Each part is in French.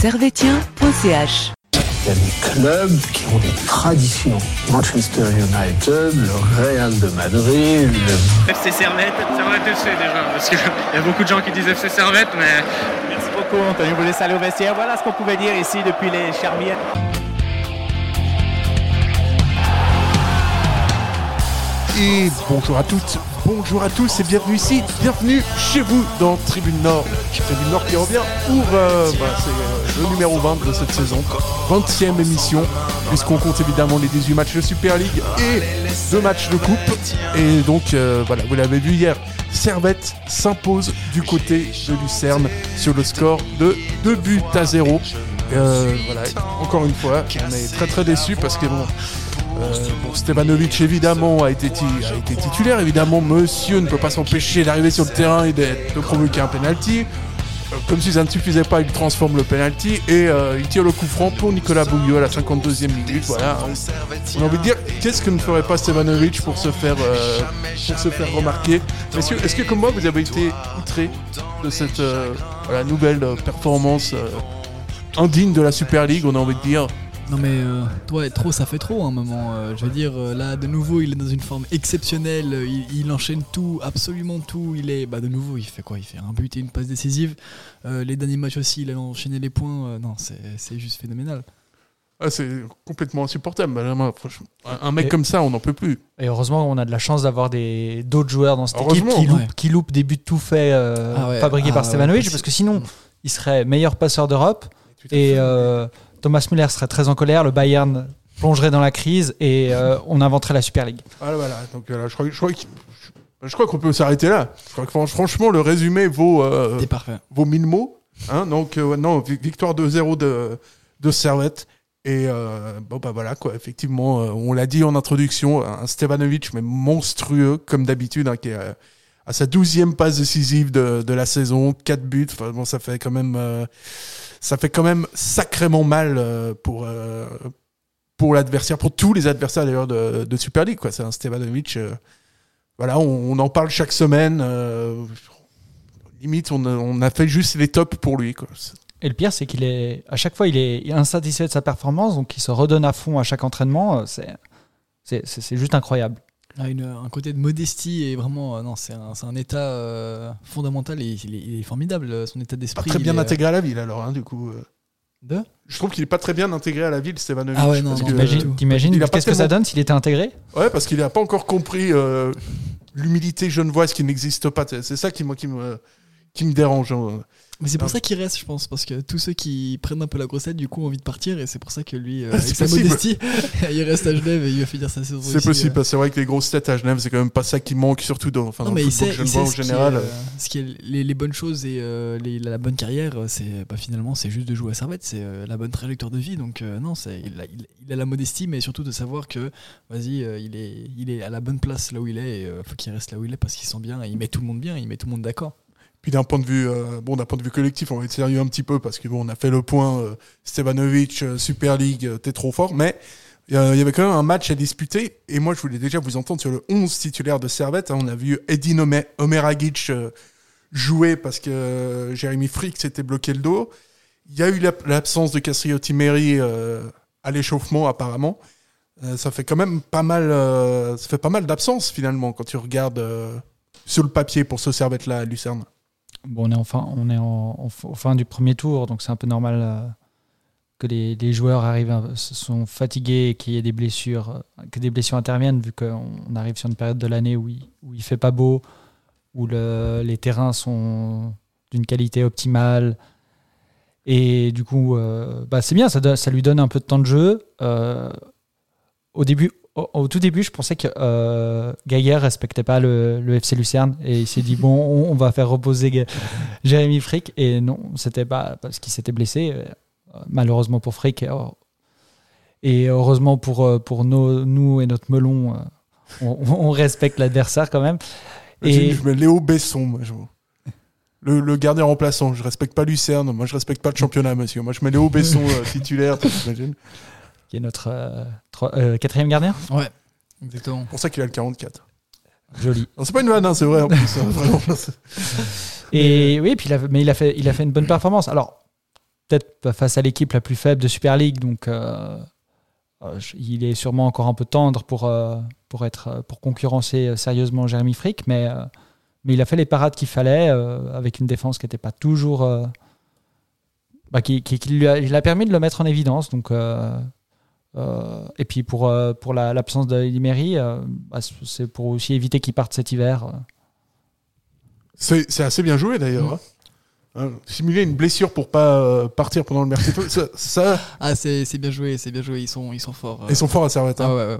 servetien.ch. Il y a des clubs qui ont des traditions. Manchester United, le Real de Madrid, le FC Servette, Servette FC déjà, parce qu'il y a beaucoup de gens qui disent FC Servette, mais Merci beaucoup, Anthony. Vous laisse aller au vestiaire. Voilà ce qu'on pouvait dire ici depuis les Charmières. Et bonjour à toutes, bonjour à tous et bienvenue ici, bienvenue chez vous dans Tribune Nord. Tribune Nord qui revient pour euh, bah, euh, le numéro 20 de cette saison, 20e émission, puisqu'on compte évidemment les 18 matchs de Super League et deux matchs de coupe. Et donc euh, voilà, vous l'avez vu hier, Servette s'impose du côté de Lucerne sur le score de 2 buts à 0. Euh, voilà, encore une fois, on est très très déçus parce que bon, bon, Stevanovic évidemment a été, titulaire. Évidemment, monsieur ne peut pas s'empêcher d'arriver sur le terrain et de provoquer un penalty. Euh, Comme si ça ne suffisait pas, il transforme le penalty et euh, il tire le coup franc pour Nicolas Bouguiot à la 52e minute. Voilà. On a envie de dire, qu'est-ce que ne ferait pas Stevanovic pour se faire, euh, pour se faire remarquer? Messieurs, est-ce que comme moi, vous avez été outré de cette nouvelle performance indigne de la Super League On a envie de dire, Non mais euh, ouais, trop ça fait trop à un moment. euh, je veux dire euh, là de nouveau il est dans une forme exceptionnelle. Il, il enchaîne tout, absolument tout. Il est bah de nouveau il fait quoi? Il fait un but et une passe décisive. Euh, les derniers matchs aussi il a enchaîné les points. euh, non c'est juste phénoménal. ah, c'est complètement insupportable. Benjamin. Un mec Et- comme ça, on n'en peut plus. Et heureusement, on a de la chance d'avoir d'autres joueurs dans cette équipe qui, loupent, ouais. loupent des buts tout faits euh, Ah ouais, fabriqués ah par Stevanovic, parce- parce que sinon, il serait meilleur passeur d'Europe et euh, Thomas Müller serait très en colère, le Bayern plongerait dans la crise et euh, on inventerait la Super League. Voilà, voilà. Donc voilà, je crois, je crois, je crois qu'on peut s'arrêter là. Je crois que fran- franchement, le résumé vaut, euh, vaut 1000 mots. Hein, donc euh, non, vi- victoire 2-0 de, de Servette. Et euh, bon bah voilà quoi, effectivement, euh, on l'a dit en introduction, un Stevanovic mais monstrueux comme d'habitude, hein, qui est euh, à sa douzième passe décisive de, de la saison, 4 buts. Bon, ça fait quand même, euh, ça fait quand même sacrément mal euh, pour euh, pour l'adversaire, pour tous les adversaires d'ailleurs de, de Super League quoi. C'est un Stevanovic. voilà, on, en parle chaque semaine. limite, on a, fait juste les tops pour lui Et le pire, c'est qu'il est à chaque fois, il est insatisfait de sa performance, donc il se redonne à fond à chaque entraînement. c'est c'est juste incroyable. Une- un côté de modestie et vraiment euh, non c'est un, c'est un état euh, fondamental et il est, il est formidable euh, son état Pas d'esprit. très il bien est, intégré à la ville alors, hein, du coup. euh. De? Je trouve qu'il est pas très bien intégré à la ville, Stevanovic. Ah ouais, non, t'imagines- pas qu'est-ce que ça donne s'il était intégré? Ouais, parce qu'il n'a pas encore compris euh, l'humilité genevoise qui n'existe pas. C'est c'est ça qui, moi, qui, me, qui me dérange. hein. Mais c'est pour Ah. ça qu'il reste, je pense, parce que tous ceux qui prennent un peu la grossette, du coup, ont envie de partir, et c'est pour ça que lui, euh, Ah, avec c'est sa possible. modestie, il reste à Genève et il va finir sa saison. C'est possible, euh. parce que c'est vrai que les grosses têtes à Genève, c'est quand même pas ça qui manque, surtout dans, enfin, Non, dans mais le football sait, il genevois sait en ce qui est, général. euh, ce qui est les, les bonnes choses et euh, les- la, bonne carrière, c'est bah, finalement c'est juste de jouer à Servette, c'est la bonne trajectoire de vie. Donc non, il a, il, il a la modestie, mais surtout de savoir que vas-y, il est il est à la bonne place là où il est. Et, faut qu'il reste là où il est parce qu'il sent bien. Et il met tout le monde bien, il met tout le monde d'accord. Puis d'un point de vue, euh, bon, d'un point de vue collectif, on va être sérieux un petit peu parce que bon, on a fait le point euh, Stevanovic, euh, Super League, euh, t'es trop fort, mais il y avait quand même un match à disputer. Et moi, je voulais déjà vous entendre sur le 11 titulaire de Servette. hein. on a vu Edin Omer- Omeragic jouer parce que Jérémy Frick s'était bloqué le dos. Il y a eu l'ab- l'absence de Castriotti Meri à l'échauffement apparemment. Ça fait quand même pas mal, ça fait pas mal d'absence finalement quand tu regardes sur le papier pour ce Servette là à Lucerne. Bon, on est en, fin du premier tour, donc c'est un peu normal euh, que les, joueurs arrivent, sont fatigués, et qu'il y ait des blessures, euh, que des blessures interviennent, vu qu'on on arrive sur une période de l'année où il, où fait pas beau, où le- les terrains sont d'une qualité optimale. Et du coup, euh, bah, c'est bien, ça, lui donne un peu de temps de jeu. Au début, au, au tout début, je pensais que euh, Gaillard respectait pas le, le FC Lucerne et il s'est dit bon, on, on va faire reposer Jérémy Frick et non, c'était pas parce qu'il s'était blessé. euh, Malheureusement pour Frick et, heureusement pour euh, pour nos, nous et notre melon, euh, on, on respecte l'adversaire quand même. Et... Je mets Léo Besson, moi, je- le, le gardien remplaçant. Je respecte pas Lucerne, moi je respecte pas le championnat, monsieur. Moi je mets Léo Besson euh, titulaire, t'imagines qui est notre euh, trois- euh, quatrième gardien, Ouais, exactement. C'est pour ça qu'il a le 44. joli. Non, C'est pas une vanne, hein, c'est vrai en plus. hein, vraiment. Et oui, puis il a, mais il a fait, il a fait une bonne performance. Alors, peut-être face à l'équipe la plus faible de Super League, donc euh, il est sûrement encore un peu tendre pour, euh, pour, être, pour concurrencer sérieusement Jeremy Frick, mais, euh, mais il a fait les parades qu'il fallait euh, avec une défense qui n'était pas toujours. euh, bah, qui, qui- qui lui a, il a permis de le mettre en évidence. Donc, euh, euh, et puis pour, euh, pour la- l'absence de euh, bah, c'est pour aussi éviter qu'il parte cet hiver. euh. C'est assez bien joué d'ailleurs. hein. Hein, simuler une blessure pour pas euh, partir pendant le mercato, ça, ça, Ah, c'est c'est bien joué, c'est bien joué. Ils sont, ils sont forts. euh. ils sont forts à Servette. hein. Ah ouais, ouais.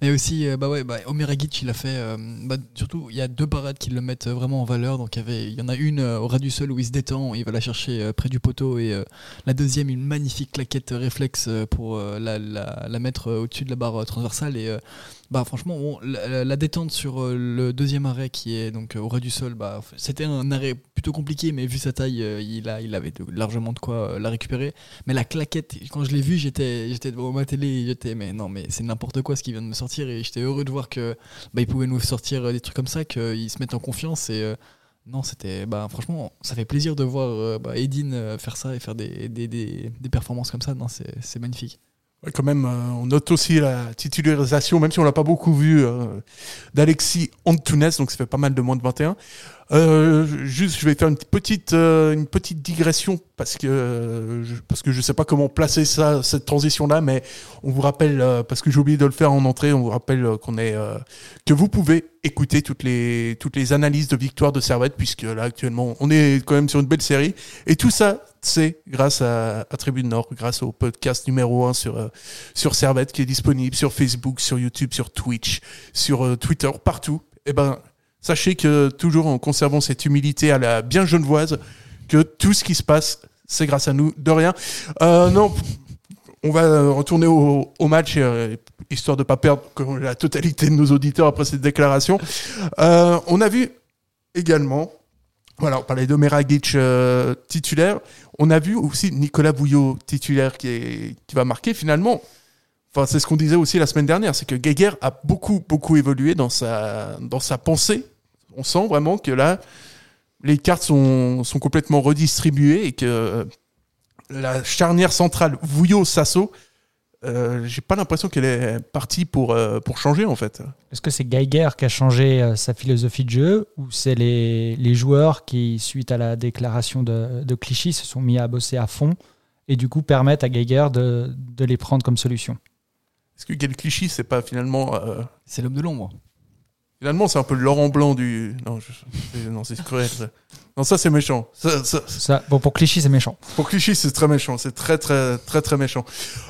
Mais aussi, euh, bah ouais, bah, Omeragic, il a fait. euh, bah, surtout, il y a deux parades qui le mettent vraiment en valeur. Donc, il y, avait, il y en a une au ras du sol où il se détend, il va la chercher près du poteau. Et euh, la deuxième, une magnifique claquette réflexe pour la, la- la mettre au-dessus de la barre transversale. Et bah, franchement, la, détente sur euh, le deuxième arrêt qui est donc euh, au ras du sol, bah, c'était un arrêt plutôt compliqué, mais vu sa taille, euh, il, a, il avait largement de quoi la récupérer. Mais la claquette, quand je l'ai vue, j'étais, devant ma télé et j'étais, mais non, mais c'est n'importe quoi ce qui vient de me sortir. Et j'étais heureux de voir que bah, ils pouvaient nous sortir des trucs comme ça, qu'ils se mettent en confiance. Et non, c'était, bah, franchement, ça fait plaisir de voir euh, bah, Edine faire ça et faire des, des, des, des performances comme ça. Non, c'est magnifique. Quand même, euh, on note aussi la titularisation, même si on l'a pas beaucoup vu, euh, d'Alexis Antunes, donc ça fait pas mal de moins de 21. Euh, juste, je vais faire une petite, euh, une petite digression parce que euh, je, parce que je sais pas comment placer ça, cette transition-là, mais on vous rappelle euh, parce que j'ai oublié de le faire en entrée, on vous rappelle euh, qu'on est que vous pouvez écouter toutes les toutes les analyses de victoire de Servette puisque là actuellement on est quand même sur une belle série et tout ça c'est grâce à, Tribune Nord, grâce au podcast numéro 1 sur euh, sur Servette qui est disponible sur Facebook, sur YouTube, sur Twitch, sur Twitter, partout. Et ben, sachez que toujours en conservant cette humilité à la bien genevoise, que tout ce qui se passe, c'est grâce à nous, de rien. Euh, non, on va retourner au, match, euh, histoire de pas perdre la totalité de nos auditeurs après cette déclaration. Euh, on a vu également, voilà, on parlait d'Omeragic euh, titulaire, on a vu aussi Nicolas Bouillot titulaire qui, est, qui va marquer finalement. C'est ce qu'on disait aussi la semaine dernière, c'est que Geiger a beaucoup, beaucoup évolué dans sa, dans sa pensée. On sent vraiment que là, les cartes sont, sont complètement redistribuées et que euh, la charnière centrale Vouillot-Sasso, euh, j'ai pas l'impression qu'elle est partie pour, euh, pour changer en fait. Est-ce que c'est Geiger qui a changé euh, sa philosophie de jeu ou c'est les, les joueurs qui, suite à la déclaration de, de Clichy, se sont mis à bosser à fond et du coup permettent à Geiger de, de les prendre comme solution? Est-ce que Gaël Clichy, c'est pas finalement. euh, C'est l'homme de l'ombre. finalement, c'est un peu le Laurent Blanc du. Non, je- c'est- non, c'est cruel. ça. Non, ça, c'est méchant. Ça, ça- Ça, bon, pour Clichy, c'est méchant. pour Clichy, c'est très méchant. C'est très, très, très, très méchant.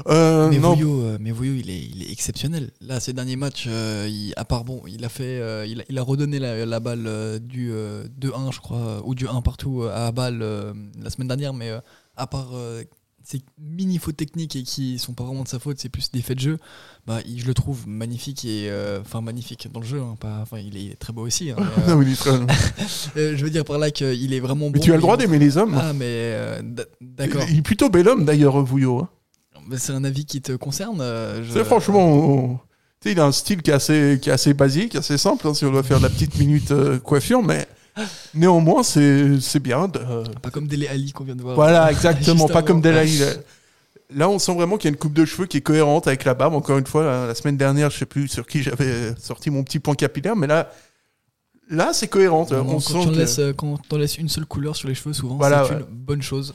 Euh, Mais non, Vouillot, euh, mais Vouillot, il est, il est exceptionnel. Là, ces derniers matchs, euh, il, à part bon, il a fait, euh, il, a, il a redonné la, la balle euh, du euh, 2-1, je crois, euh, ou du 1 partout euh, à balle euh, la semaine dernière, mais euh, à part euh, ces mini fautes techniques et qui sont pas vraiment de sa faute, c'est plus des faits de jeu. Bah, je le trouve magnifique et euh, enfin magnifique dans le jeu. hein, pas, il est, il est très beau aussi. hein, mais, euh, euh, je veux dire par là qu'il est vraiment bon. Mais tu as le droit d'aimer les hommes. Ah, mais d'accord. Il est plutôt bel homme d'ailleurs, Vouillot. hein. C'est un avis qui te concerne. je- C'est franchement. on- il a un style qui est assez, qui est assez basique, assez simple, hein, si on doit faire la petite minute coiffure, mais néanmoins, c'est c'est bien. de- Pas comme Dele Ali qu'on vient de voir. Voilà, exactement, pas comme avant. Delaï. Là, on sent vraiment qu'il y a une coupe de cheveux qui est cohérente avec la barbe. Encore une fois, la, la semaine dernière, je sais plus sur qui j'avais sorti mon petit point capillaire, mais là, là, c'est cohérent. Non, on quand, en que- euh, quand laisses une seule couleur sur les cheveux, souvent, Voilà, c'est ouais. une bonne chose.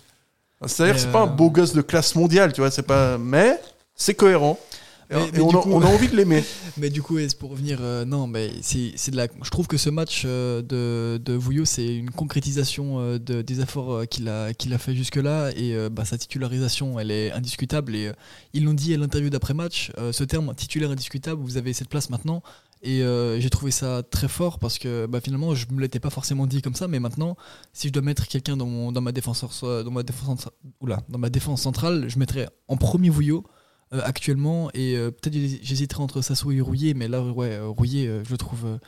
C'est-à-dire que c'est pas un euh, beau gosse de classe mondiale, tu vois, c'est pas. Mais c'est cohérent. Et, Mais- et on, du a, coup- on a envie de l'aimer. Mais du coup, pour revenir, euh, non, mais c'est de la. Je trouve que ce match euh, de, de Vouillot, c'est une concrétisation euh, de, des efforts qu'il a, qu'il a fait jusque-là. Et bah, sa titularisation, elle est indiscutable. Et ils l'ont dit à l'interview d'après-match, ce terme titulaire indiscutable, vous avez cette place maintenant. Et euh, j'ai trouvé ça très fort parce que bah, finalement, je me l'étais pas forcément dit comme ça. Mais maintenant, si je dois mettre quelqu'un dans, dans, ma dans, défense, oula, dans ma défense centrale, je mettrais en premier Vouillot euh, actuellement et euh, peut-être j'hésiterais entre Sasso et Rouillé mais là ouais euh, Rouillé je trouve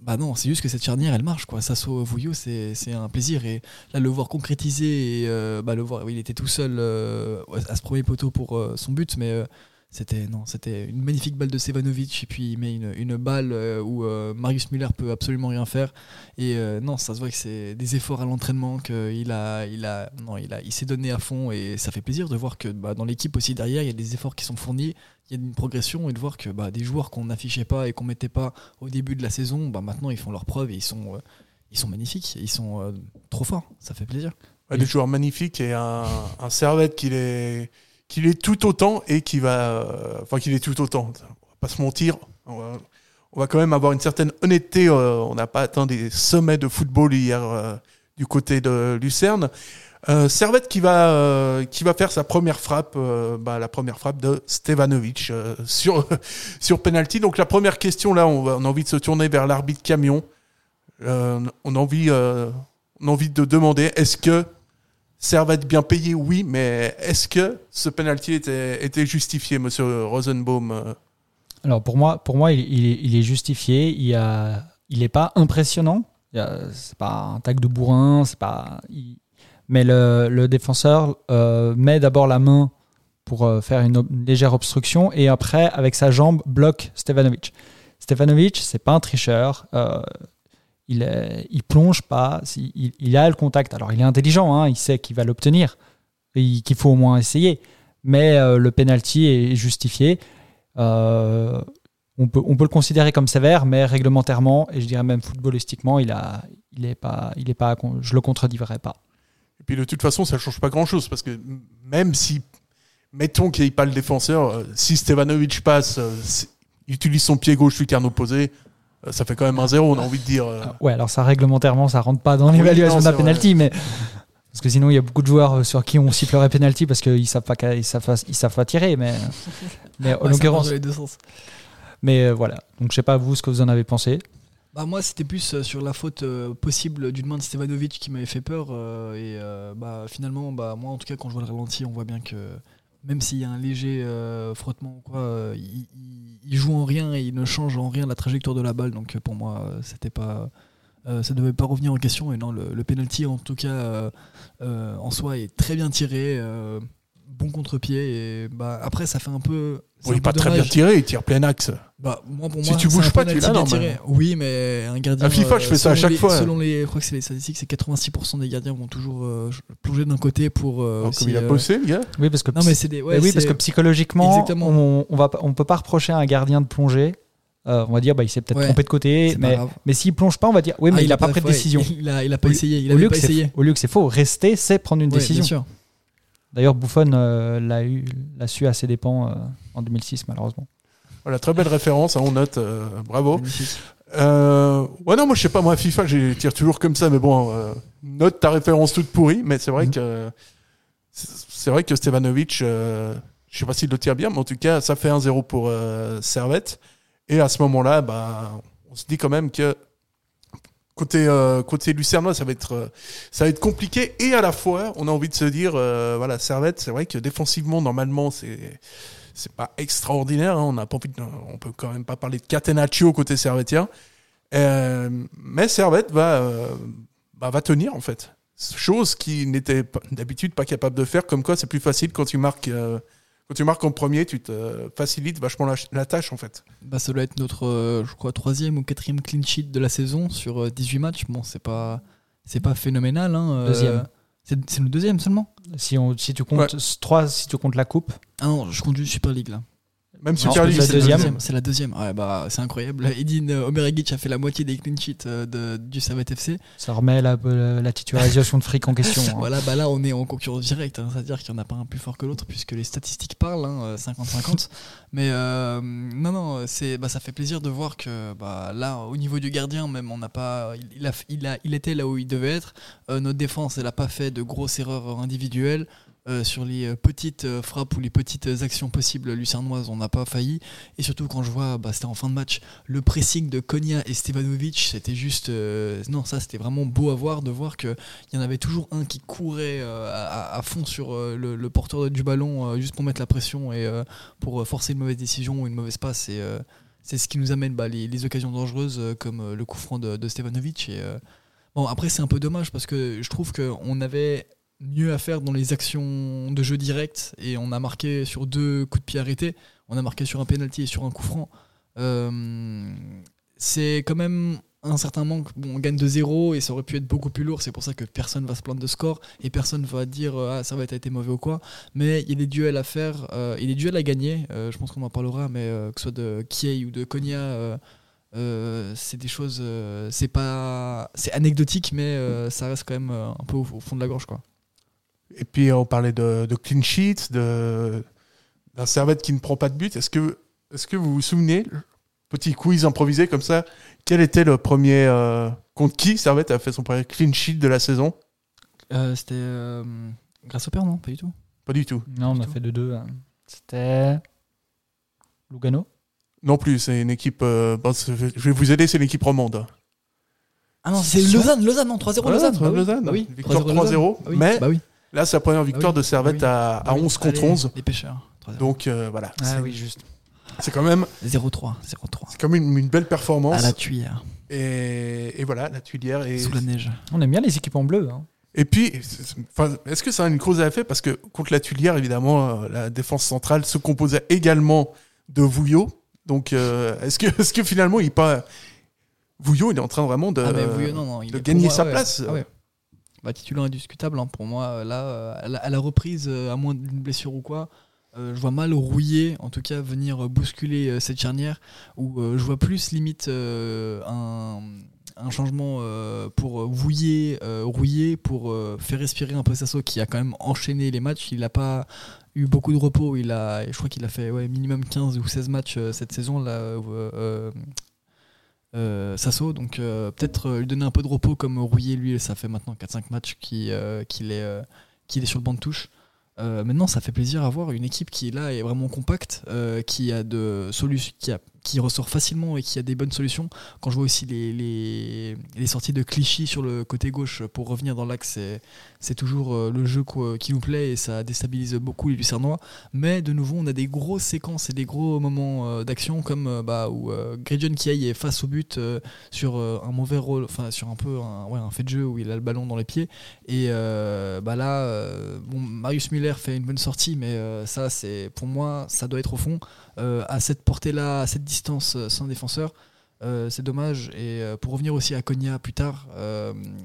bah non c'est juste que cette charnière elle marche quoi. Sasso Vouillot c'est un plaisir et là le voir concrétiser et bah le voir il était tout seul à ce premier poteau pour son but mais c'était non, c'était une magnifique balle de Sevanovic et puis il met une, une balle euh, où euh, Marius Müller peut absolument rien faire. Et euh, non, ça se voit que c'est des efforts à l'entraînement qu'il a, il a, non, il a, il s'est donné à fond et ça fait plaisir de voir que bah, dans l'équipe aussi derrière, il y a des efforts qui sont fournis, il y a une progression et de voir que bah, des joueurs qu'on n'affichait pas et qu'on mettait pas au début de la saison, bah, maintenant ils font leurs preuves et ils sont, ils sont magnifiques, ils sont trop forts. Ça fait plaisir. Des joueurs magnifiques et un, un Servette qui est, qu'il est tout autant et qui va. euh, Enfin, qu'il est tout autant. On va pas se mentir. On va, on va quand même avoir une certaine honnêteté. euh, on n'a pas atteint des sommets de football hier euh, du côté de Lucerne. Servette qui va, qui va faire sa première frappe, bah, la première frappe de Stevanovic sur, sur penalty. Donc la première question là, on, on a envie de se tourner vers l'arbitre camion. On, a envie, on a envie de demander est-ce que Servette bien payé, oui, mais est-ce que ce penalty était, justifié, monsieur Rosenbaum euh? Alors pour moi, pour moi il, est, justifié. Il a, il est pas impressionnant. C'est pas un tac de bourrin. C'est pas. Mais le, défenseur euh, met d'abord la main pour euh, faire une, légère obstruction et après avec sa jambe bloque Stevanovic. Stevanovic, c'est pas un tricheur. Il, est, il plonge pas. Il, a le contact. Alors il est intelligent. hein, il sait qu'il va l'obtenir. Qu'il faut au moins essayer. Mais euh, le penalty est justifié. Euh, on, peut, le considérer comme sévère, mais réglementairement, et je dirais même footballistiquement, il a, est pas, il pas, je le contredirais pas. Et puis de toute façon, ça change pas grand-chose, parce que même si, mettons qu'il n'y ait pas le défenseur, euh, si Stevanovic passe, euh, utilise son pied gauche lucarne opposé, euh, ça fait quand même un zéro, on a envie de dire. euh, Ouais, alors ça réglementairement, ça rentre pas dans l'évaluation non, d'un penalty, mais parce que sinon il y a beaucoup de joueurs euh, sur qui on sifflerait penalty parce qu'ils savent pas, ils savent ils savent pas tirer, mais, mais en Ouais, l'occurrence, marche dans les deux sens. mais euh, voilà. Donc je sais pas vous ce que vous en avez pensé. Bah moi c'était plus euh, sur la faute euh, possible d'une main de Stevanovic qui m'avait fait peur euh, et euh, bah finalement bah moi en tout cas quand je vois le ralenti on voit bien que même s'il y a un léger euh, frottement ou quoi euh, il, joue en rien et il ne change en rien la trajectoire de la balle. Donc euh, pour moi c'était pas ça devait pas revenir en question. Et non le, le penalty en tout cas en soi est très bien tiré bon contre-pied et bah après ça fait un peu bon, il un est pas très bien tiré, il tire plein axe. Bah, moi, pour Si moi, tu bouges pas, tu l'as, normalement. Oui, mais un gardien. À FIFA, je fais ça à chaque les- fois. Selon les, je crois que c'est les statistiques, c'est 86% des gardiens vont toujours euh, plonger d'un côté pour. euh, Alors, aussi, comme il a euh, bossé, le gars. Oui, parce que Non, mais c'est des. ouais, Mais oui, parce que psychologiquement, Exactement. on, on va, on peut pas reprocher à un gardien de plonger. Euh, on va dire, bah, il s'est peut-être Ouais, trompé de côté, mais, mais s'il plonge pas, on va dire, oui, mais Ah, il, a pas pris de ouais, décision. Il a, il a pas essayé. Il au, lieu pas que c'est- essayé. au lieu que c'est faux, rester, c'est prendre une Ouais, décision. D'ailleurs, Buffon euh, l'a eu, l'a su à ses dépens euh, en 2006, malheureusement. Voilà, très belle référence, hein, on note, euh, bravo. Euh, ouais, non, moi je sais pas, moi FIFA, je tire toujours comme ça, mais bon, euh, note ta référence toute pourrie, mais c'est vrai Mhm. que c'est vrai que Stevanovic, euh, je sais pas s'il le tire bien, mais en tout cas, ça fait 1-0 pour euh, Servette. Et à ce moment-là, bah, on se dit quand même que côté euh, côté lucernois, ça va être euh, ça va être compliqué. Et à la fois, on a envie de se dire, euh, voilà, Servette, c'est vrai que défensivement, normalement, c'est c'est pas extraordinaire. hein. On n'a pas envie on peut quand même pas parler de Catenaccio côté servetien. Euh, mais Servette va, bah, va tenir en fait. Chose qui n'était d'habitude pas capable de faire. Comme quoi, c'est plus facile quand tu marques. Euh, quand tu marques en premier, tu te euh, facilites vachement la, la tâche en fait. Bah, ça doit être notre, euh, je crois, troisième ou quatrième clean sheet de la saison sur euh, 18 matchs. Bon, c'est pas, c'est pas phénoménal. Hein, euh, Deuxième. C'est c'est le deuxième seulement Si, on, si tu comptes trois, si tu comptes la coupe, Ah non, je conduis Super League là. Même Super League, la C'est deuxième. C'est la deuxième. Ouais, bah, c'est incroyable. Edin euh, Omeregic a fait la moitié des clean sheets euh, de, du Servette FC. ça remet la, la titularisation de fric en question. hein. Voilà, bah là, on est en concurrence directe. hein. C'est-à-dire qu'il n'y en a pas un plus fort que l'autre, puisque les statistiques parlent, hein, euh, 50-50. Mais euh, non, non, c'est, bah, ça fait plaisir de voir que bah, là, au niveau du gardien, même, on n'a pas, il, il a, il, a, il était là où il devait être. Euh, notre défense, elle n'a pas fait de grosses erreurs individuelles. Euh, sur les euh, petites euh, frappes ou les petites actions possibles lucernoises, on n'a pas failli. Et surtout quand je vois, bah, c'était en fin de match, le pressing de Konya et Stevanovic, c'était juste. non, ça c'était vraiment beau à voir, de voir qu'il y en avait toujours un qui courait à, fond sur le, porteur du ballon juste pour mettre la pression et pour forcer une mauvaise décision ou une mauvaise passe. Et, c'est ce qui nous amène bah, les, occasions dangereuses comme le coup franc de, de Stevanovic. Et, bon, après, c'est un peu dommage parce que je trouve qu'on avait mieux à faire dans les actions de jeu direct et on a marqué sur deux coups de pied arrêtés. on a marqué sur un penalty et sur un coup franc. Euh, c'est quand même un certain manque. On gagne de 0 et ça aurait pu être beaucoup plus lourd. C'est pour ça que personne va se plaindre de score et personne va dire euh, ah ça va être été mauvais ou quoi. Mais il y a des duels à faire, il y a des duels à gagner. Euh, je pense qu'on en parlera, mais que ce soit de Kiei ou de Konya, c'est des choses. c'est pas, c'est anecdotique, mais ça reste quand même un peu au, au fond de la gorge quoi. Et puis on parlait de, de clean sheet, de d'un Servette qui ne prend pas de but. Est-ce que, est-ce que vous vous souvenez, petit quiz improvisé comme ça, quel était le premier euh, contre qui Servette a fait son premier clean sheet de la saison? Euh, C'était euh, grâce au père, non? Pas du tout. Pas du tout. Non, on a tout. fait 2-2. hein. C'était. Lugano? Non plus, c'est une équipe. euh, bon, je vais vous aider, c'est l'équipe romande. Ah non, c'est Lausanne, Lausanne, non 3-0 Ouais, Lausanne. 3-0 Bah oui, Lausanne. bah oui, Victoire 3-0 3-0, Bah oui, mais- bah oui. Là, c'est la première victoire oui, de Servette bah à, à oui. 11 contre Allez, 11. Les pêcheurs. 3-0. Donc euh, voilà, Ah c'est oui, juste. c'est quand même, 0-3, 0-3. c'est quand même une, une belle performance. À la tuyère, Et, et voilà, la tuilière. Et, sous la neige. On aime bien les équipes en bleu. hein. et puis, est-ce que ça a une cause à effet? Parce que contre la tuilière, évidemment, euh, la défense centrale se composait également de Vouillot. Donc, euh, est-ce que, est que finalement, il est pas. Vouillot, il est en train vraiment de, ah, mais Vouillot, non, non. Il de est- pour gagner moi, sa ouais. place? Ah ouais. Bah, indiscutable hein, pour moi. euh, Là, euh, à la, reprise, euh, à moins d'une blessure ou quoi, je vois mal Rouillé, en tout cas, venir bousculer cette charnière. Où je vois plus limite un, changement pour Vouillé, euh, Rouillé, pour faire respirer un peu Sasso qui a quand même enchaîné les matchs. Il n'a pas eu beaucoup de repos. Il a, je crois qu'il a fait ouais, minimum 15 ou 16 matchs cette saison. Là, Sasso, donc euh, peut-être euh, lui donner un peu de repos comme Rouillé, lui, ça fait maintenant 4-5 matchs qu'il euh, est, euh, est sur le banc de touche. Euh, maintenant, ça fait plaisir à voir une équipe qui est là est vraiment compacte, euh, qui a de solutions, qui, a, qui ressort facilement et qui a des bonnes solutions. Quand je vois aussi les, sorties de Clichy sur le côté gauche pour revenir dans l'axe, c'est- toujours euh, le jeu qui nous plaît et ça déstabilise beaucoup les Lucernois. Mais de nouveau, on a des grosses séquences et des gros moments euh, d'action comme euh, bah, où euh, Gridjon Kiei est face au but sur un mauvais rôle, enfin sur un peu un, fait de jeu où il a le ballon dans les pieds. Et bah là, Marius Müller fait une bonne sortie, mais ça, pour moi, ça doit être au fond. Euh, à cette portée-là, à cette distance, euh, sans défenseur, euh, c'est dommage. Et pour revenir aussi à Konya plus tard,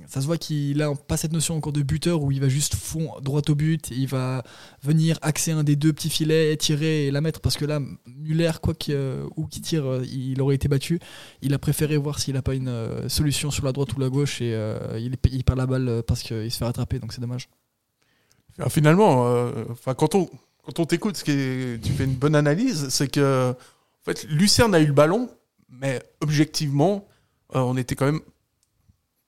ça se voit qu'il a pas cette notion encore de buteur où il va juste fond droit au but, il va venir axer un des deux petits filets, tirer et la mettre parce que là, Muller, quoi qu'il euh, où qu'il tire, il aurait été battu. Il a préféré voir s'il n'a pas une solution sur la droite ou la gauche et il, perd la balle parce qu'il se fait rattraper, donc c'est dommage. Finalement, enfin, quand on, quand on t'écoute, tu fais une bonne analyse, c'est que Lucerne a eu le ballon, mais objectivement, euh, on était quand même.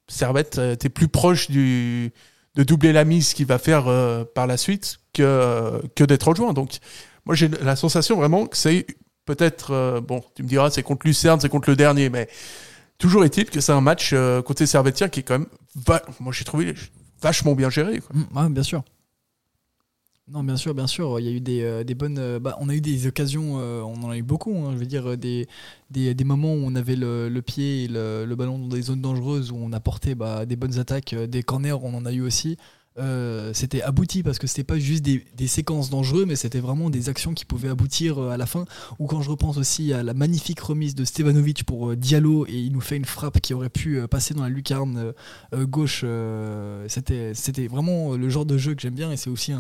Servette euh, était plus proche de doubler la mise qu'il va faire euh, par la suite que, d'être rejoint. Donc, moi, j'ai la sensation vraiment que c'est peut-être. bon, tu me diras, c'est contre Lucerne, c'est contre le dernier, mais toujours est-il que c'est un match côté servetien qui est quand même. va- moi, j'ai trouvé vachement bien géré. quoi. Mm, ouais, bien sûr. Non, bien sûr, bien sûr. Il y a eu des, euh, bonnes. euh, bah, on a eu des occasions, euh, on en a eu beaucoup. hein, je veux dire, des, des, moments où on avait le, pied et le, ballon dans des zones dangereuses, où on a porté bah, des bonnes attaques, des corners, on en a eu aussi. Euh, c'était abouti parce que c'était pas juste des, séquences dangereuses, mais c'était vraiment des actions qui pouvaient aboutir euh, à la fin. Ou quand je repense aussi à la magnifique remise de Stevanovic pour euh, Diallo et il nous fait une frappe qui aurait pu passer dans la lucarne gauche. c'était, c'était vraiment le genre de jeu que j'aime bien et c'est aussi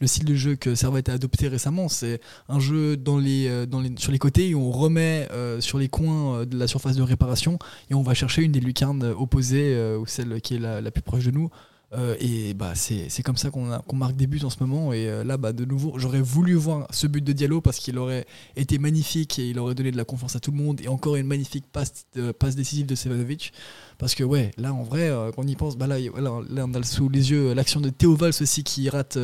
le style de jeu que Servette a adopté récemment. C'est un jeu dans les, dans les, sur les côtés où on remet sur les coins de la surface de réparation et on va chercher une des lucarnes opposées ou celle qui est la plus proche de nous. Euh, et bah c'est comme ça qu'on marque des buts en ce moment. Et euh, là bah de nouveau j'aurais voulu voir ce but de Diallo parce qu'il aurait été magnifique et il aurait donné de la confiance à tout le monde. Et encore une magnifique passe, euh, passe décisive de Sevanovic parce que ouais là en vrai quand on y pense bah là, là on a sous les yeux l'action de Théo Valls aussi qui rate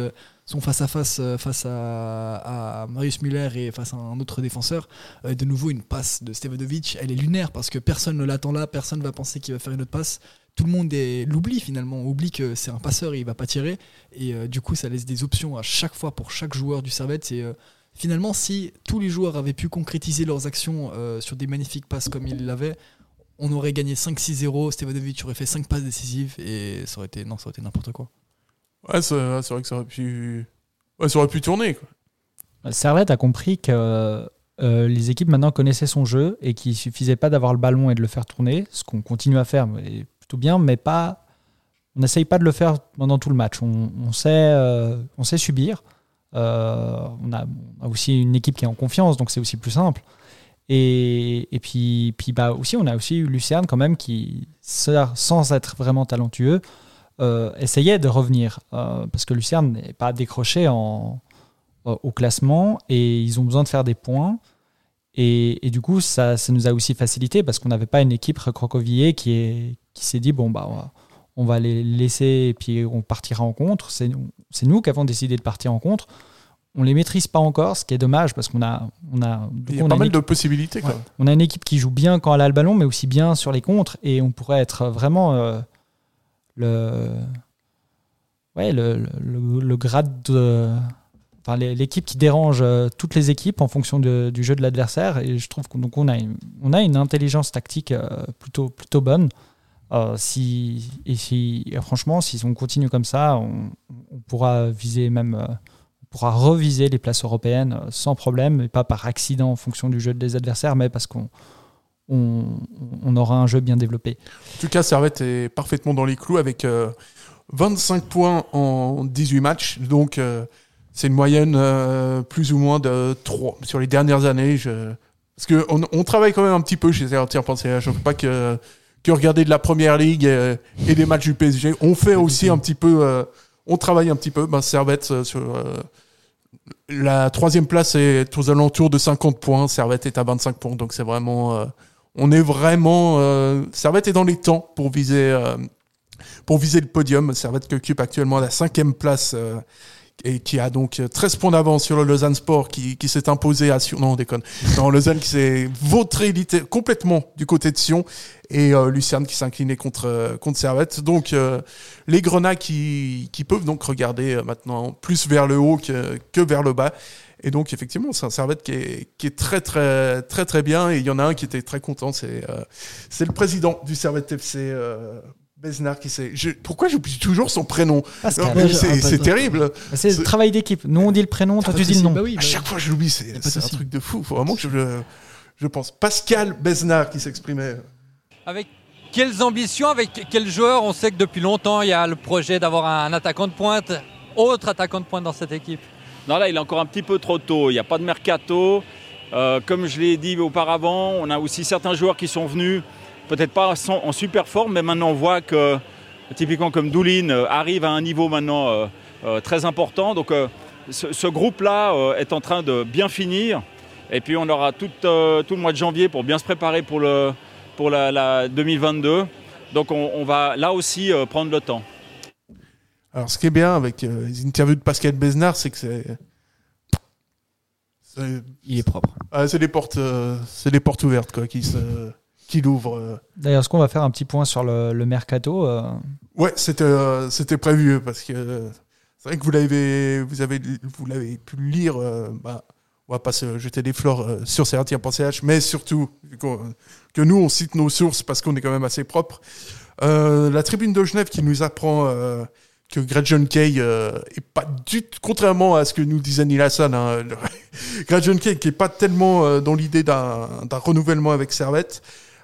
son face à face face à, à Marius Müller et face à un autre défenseur. De nouveau une passe de Stevanovic elle est lunaire parce que personne ne l'attend là. Personne va penser qu'il va faire une autre passe tout le monde est- l'oublie finalement, on oublie que c'est un passeur et il va pas tirer. Et euh, du coup, ça laisse des options à chaque fois pour chaque joueur du Servette. Et euh, finalement, si tous les joueurs avaient pu concrétiser leurs actions euh, sur des magnifiques passes comme ils l'avaient, on aurait gagné 5-6-0. Stevanovic aurait fait 5 passes décisives et ça aurait été, non, ça aurait été n'importe quoi. Ouais, c'est c'est vrai que ça aurait pu, ouais, ça aurait pu tourner. Quoi. Servette a compris que euh, les équipes maintenant connaissaient son jeu et qu'il suffisait pas d'avoir le ballon et de le faire tourner, ce qu'on continue à faire mais plutôt bien, mais pas. On n'essaye pas de le faire pendant tout le match. On, sait, euh, on sait subir. Euh, on, a, aussi une équipe qui est en confiance, donc c'est aussi plus simple. Et, et puis, puis bah aussi, on a aussi eu Lucerne quand même qui, sans être vraiment talentueux, essayait de revenir. parce que Lucerne n'est pas décroché en, au classement et ils ont besoin de faire des points. Et, du coup, ça, ça, nous a aussi facilité parce qu'on n'avait pas une équipe recroquevillée qui est qui s'est dit bon bah on va les laisser et puis on partira en contre. C'est c'est nous qui avons décidé de partir en contre. On les maîtrise pas encore, ce qui est dommage parce qu'on a on a il y a pas mal de possibilités. Quoi. On a une équipe qui joue bien quand elle a le ballon, mais aussi bien sur les contres et on pourrait être vraiment euh, le ouais le, le, le grade de l'équipe qui dérange euh, toutes les équipes en fonction du jeu de l'adversaire. Et je trouve qu'on on a, une, on a une intelligence tactique euh, plutôt, plutôt bonne. Euh, si, et si, franchement, si on continue comme ça, on, pourra viser même, on pourra reviser les places européennes sans problème, et pas par accident en fonction du jeu des adversaires, mais parce qu'on on, aura un jeu bien développé. En tout cas, Servette est parfaitement dans les clous avec 25 points en 18 matchs. Donc, c'est une moyenne euh, plus ou moins de 3 sur les dernières années. Parce qu'on on travaille quand même un petit peu chez Tiens, pensez, je ne veux pas que, que regarder de la première ligue et, des matchs du PSG. On fait aussi un petit peu, euh, on travaille un petit peu. Ben, Servette euh, sur la troisième place est aux alentours de 50 points. Servette est à 25 points, donc c'est vraiment, on est vraiment, Servette est dans les temps pour viser, pour viser le podium. Servette qui occupe actuellement la cinquième place et qui a donc 13 points d'avance sur le Lausanne Sport qui, qui s'est imposé à Sion. Non, on déconne. Non, Lausanne qui s'est vautré complètement du côté de Sion et euh, Lucerne qui incliné contre, euh, contre Servette. Donc euh, les Grenats qui, qui peuvent donc regarder maintenant plus vers le haut que, que vers le bas. Et donc effectivement, c'est un Servette qui est, qui est très très très très bien. Et il y en a un qui était très content, c'est c'est le président du Servette FC. Besnard qui sait. Pourquoi j'oublie toujours son prénom C'est terrible. C'est le travail d'équipe. Nous on dit le prénom, toi tu dis le nom. Bah oui, à bah chaque fois je l'oublie, c'est un truc de fou. Il faut vraiment que je, je pense. Pascal Besnard qui s'exprimait. Avec quelles ambitions, avec quels joueurs On sait que depuis longtemps il y a le projet d'avoir un attaquant de pointe, autre attaquant de pointe dans cette équipe? Non là il est encore un petit peu trop tôt. Il n'y a pas de mercato. Euh, comme je l'ai dit auparavant, on a aussi certains joueurs qui sont venus peut-être pas en super forme, mais maintenant on voit que, typiquement comme Doulin, euh, arrive à un niveau maintenant euh, euh, très important. Donc ce, groupe-là est en train de bien finir. Et puis on aura tout, tout, le mois de janvier pour bien se préparer pour, le, pour la, 2022. Donc on, va là aussi prendre le temps. Alors ce qui est bien avec les interviews de Pascal Besnard, c'est que c'est... Il est propre. Ah, c'est des portes, c'est des portes ouvertes quoi, qui se qui l'ouvre. Euh. D'ailleurs, est-ce qu'on va faire un petit point sur le, mercato euh? Ouais, c'était euh, c'était prévu parce que c'est vrai que vous l'avez vous avez vous l'avez pu lire. bah, on va pas se jeter des fleurs sur CRT.ch, mais surtout que nous on cite nos sources parce qu'on est quand même assez propre. la tribune de Genève qui nous apprend que Gretchen Kay est pas du tout, contrairement à ce que nous disait Neil Hassan, hein, Gretchen Kay qui est pas tellement dans l'idée d'un renouvellement avec Servette.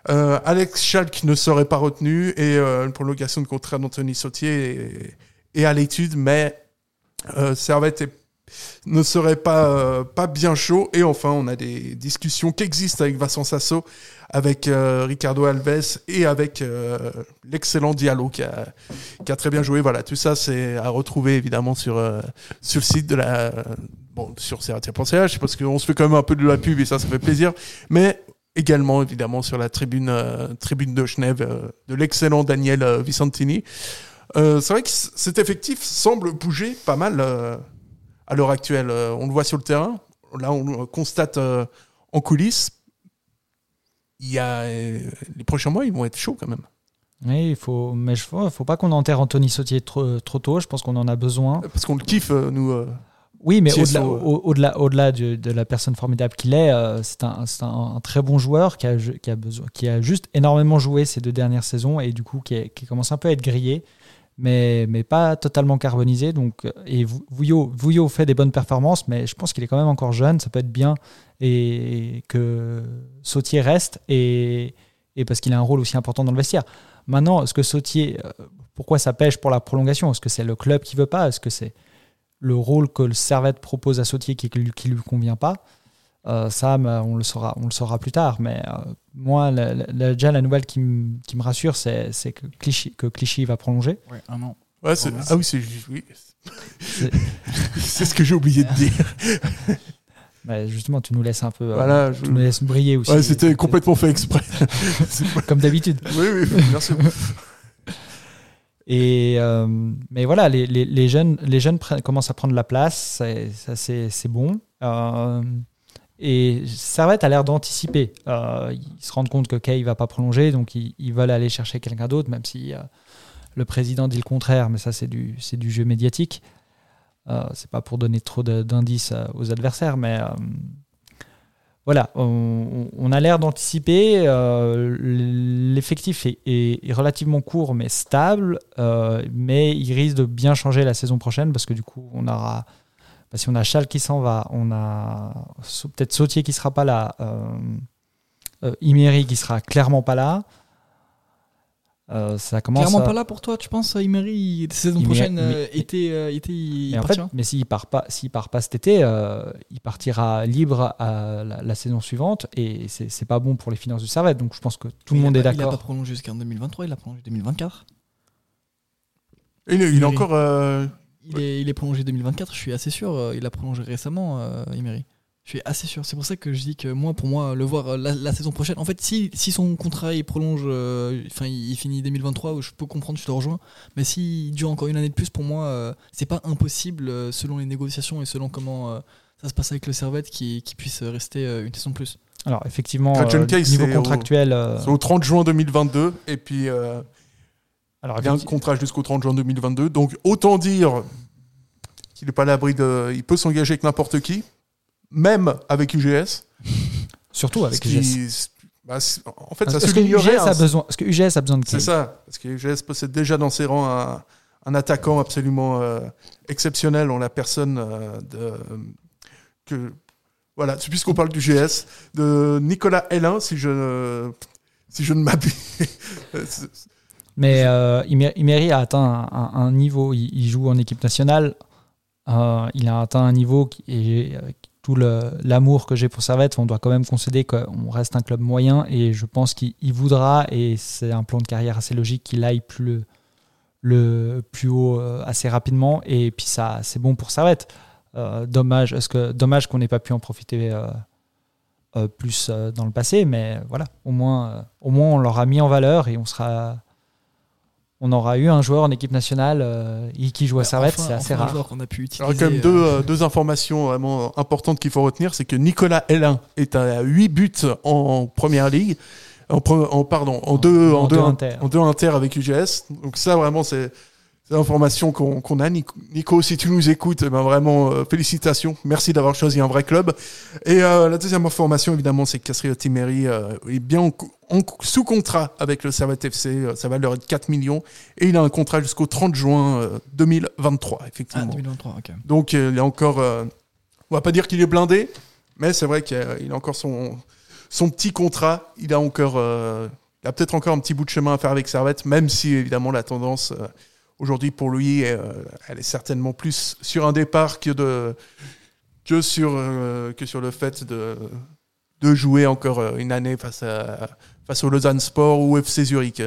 Euh, Alex Schalk ne serait pas retenu et euh, une prolongation de contrat d'Anthony Sautier est, à l'étude, mais euh, Servette ne serait pas, pas bien chaud. Et enfin, on a des discussions qui existent avec Vincent Sasso, avec Ricardo Alves et avec l'excellent Diallo qui a, très bien joué. Voilà, tout ça, c'est à retrouver évidemment sur, sur le site de la. Bon, sur Serratia.ch, parce qu'on se fait quand même un peu de la pub et ça, ça fait plaisir. Mais également évidemment sur la tribune, euh, tribune de Genève euh, de l'excellent Daniel euh, Vicentini. c'est vrai que cet effectif semble bouger pas mal à l'heure actuelle. on le voit sur le terrain, là on le constate en coulisses. Il y a, les prochains mois, ils vont être chauds quand même. Oui, il faut, mais il faut, faut pas qu'on enterre Anthony Sautier trop, trop tôt. Je pense qu'on en a besoin. Parce qu'on le kiffe, nous. Oui, mais au-delà, au-delà, au-delà de, la personne formidable qu'il est, euh, c'est, un, un, très bon joueur qui a, qui, a besoin, qui a juste énormément joué ces deux dernières saisons et du coup qui, qui commence un peu à être grillé. mais, mais pas totalement carbonisé. Donc, et Vou- Vouillot, Vouillot fait des bonnes performances, mais je pense qu'il est quand même encore jeune. Ça peut être bien et que Sautier reste et, et parce qu'il a un rôle aussi important dans le vestiaire. Maintenant, est-ce que Sautier, euh, pourquoi ça pêche pour la prolongation? Est-ce que c'est le club qui veut pas? Est-ce que c'est le rôle que le Servette propose à Sautier qui, qui lui convient pas Euh, Ça, bah, on le saura, on le saura plus tard. Mais euh, moi, la- la- la- déjà la nouvelle qui, me- qui me rassure, c'est c'est que Clichy, que Clichy va prolonger. Ouais, un an. Ouais, c'est- Pardon. ah oui, c'est oui. Ce que j'ai oublié de dire. Bah, justement, tu nous laisses un peu, euh, Voilà, je- tu nous laisses briller aussi. Ouais, c'était complètement fait exprès. Comme d'habitude. Oui, oui, merci. Et euh, mais voilà, les, les, jeunes, les jeunes commencent à prendre la place, c'est- ça c'est bon. Euh, et Servette a l'air d'anticiper. Euh, ils se rendent compte que Kay va pas prolonger, donc ils, ils veulent aller chercher quelqu'un d'autre, même si euh, le président dit le contraire, mais ça c'est du, du jeu médiatique. C'est pas pour donner trop d'indices aux adversaires, mais voilà, on, a l'air d'anticiper. euh, L'effectif est, relativement court mais stable, euh, mais il risque de bien changer la saison prochaine parce que du coup, on aura. bah, si on a Chal qui s'en va, on a peut-être Sautier qui sera pas là, euh, euh, Imery qui sera clairement pas là. Euh, ça commence Clairement à- pas là pour toi, tu penses, Imery, saison Imery- prochaine, mais- euh, été, euh, été, il mais en fait, mais s'il part pas, s'il part pas cet été, euh, il partira libre à la, la saison suivante et c'est c'est pas bon pour les finances du Servette. Donc je pense que tout le monde est pas- Il a pas d'accord. prolongé jusqu'en 2023, il a prolongé 2024. Il, est- il est encore. euh, Il, est, il est prolongé 2024, je suis assez sûr. euh, Il a prolongé récemment, euh, Emery. Je suis assez sûr. C'est pour ça que je dis que moi, pour moi, le voir euh, la, la saison prochaine. En fait, si, si son contrat il prolonge, euh, enfin, il, il finit 2023, je peux comprendre, je te rejoins. Mais s'il dure encore une année de plus, pour moi, euh, c'est pas impossible, euh, selon les négociations et selon comment euh, ça se passe avec le Servette, qu'il qu'il puisse rester euh, une saison de plus. Alors effectivement, euh, niveau c'est au- contractuel, euh, c'est au 30 juin 2022. Et puis, euh, alors il y a un contrat jusqu'au 30 juin 2022. Donc, autant dire qu'il n'est pas à l'abri de. Il peut s'engager avec n'importe qui, même avec UGS. surtout avec UGS. bah, en fait, ça Est-ce que. UGS a besoin, est-ce que UGS a besoin de C'est ça, parce que UGS possède déjà dans ses rangs un, un attaquant absolument euh, exceptionnel en la personne euh, de. que, voilà, puisqu'on parle du GS, de Nicolas Hélin, si je, ne- si je ne m'abuse. Mais euh, Imery a atteint un, niveau, il, il joue en équipe nationale, euh, il a atteint un niveau qui est tout l'amour que j'ai pour Servette, on doit quand même concéder qu'on reste un club moyen et je pense qu'il il voudra, et c'est un plan de carrière assez logique, qu'il aille plus, haut euh, assez rapidement et puis ça c'est bon pour Servette. Euh, dommage, dommage qu'on n'ait pas pu en profiter euh, plus dans le passé, mais voilà, au moins, au moins on l'aura mis en valeur et on sera on aura eu un joueur en équipe nationale euh, qui joue à Servette, Enfin- c'est assez enfin un rare. joueur qu'on a pu utiliser. Alors, il y a quand même euh, deux, euh, deux informations vraiment importantes qu'il faut retenir c'est que Nicolas Hélin est à 8 buts en première ligue. En, pre- en- pardon, en, En- deux, en en, deux deux, inter. en deux inter avec UGS. Donc, ça, vraiment, c'est. C'est l'information qu'on a. Nico, si tu nous écoutes, eh ben vraiment, euh, félicitations. Merci d'avoir choisi un vrai club. Et euh, la deuxième information, évidemment, c'est que Casrio Timeri euh, est bien en, en- sous contrat avec le Servette FC. Ça va leur être 4 millions. Et il a un contrat jusqu'au 30 juin euh, 2023, Ah, effectivement. 2023, ok. Donc il est encore. on va pas dire qu'il est blindé, mais c'est vrai qu'il a, a encore son, son petit contrat. Il a encore. il a peut-être encore un petit bout de chemin à faire avec Servette, même si évidemment la tendance aujourd'hui pour lui, euh, elle est certainement plus sur un départ que euh, sur le fait de jouer encore euh, une année face au Lausanne Sport ou FC Zurich.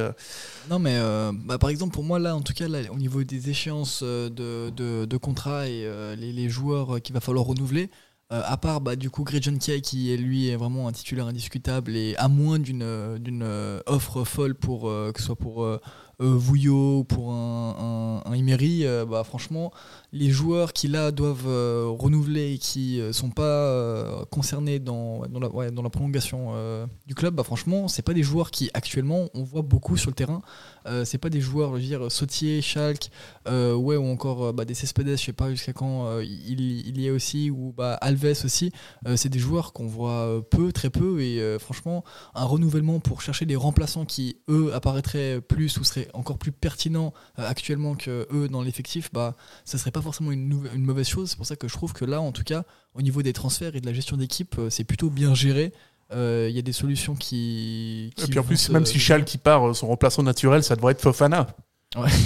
Non, mais bah, par exemple, pour moi, là, en tout cas, au niveau des échéances de, de, contrats et les, joueurs qu'il va falloir renouveler, à part bah, du coup Gretchen Kay qui lui est vraiment un titulaire indiscutable et à moins d'une offre folle pour que ce soit pour Vouillot ou pour un, un, Emery, euh, bah, franchement les joueurs qui là doivent euh, renouveler et qui euh, sont pas euh, concernés dans, dans, la, dans la prolongation euh, du club, bah, franchement c'est pas des joueurs qui actuellement on voit beaucoup sur le terrain. Euh, c'est pas des joueurs, je veux dire Sautier, Schalke, euh, ouais ou encore euh, bah, des Cespedes, je sais pas jusqu'à quand euh, il, il y est aussi ou bah, Alves aussi. Euh, c'est des joueurs qu'on voit euh, peu, très peu et euh, franchement un renouvellement pour chercher des remplaçants qui eux apparaîtraient plus ou seraient encore plus pertinent euh, actuellement que eux dans l'effectif, bah, ça serait pas forcément une, mauvaise chose. C'est pour ça que je trouve que là, en tout cas, au niveau des transferts et de la gestion d'équipe, euh, c'est plutôt bien géré. Euh, Il y a des solutions qui. Et puis en plus, même si Chal qui part, son remplaçant naturel, ça devrait être Fofana. Ouais.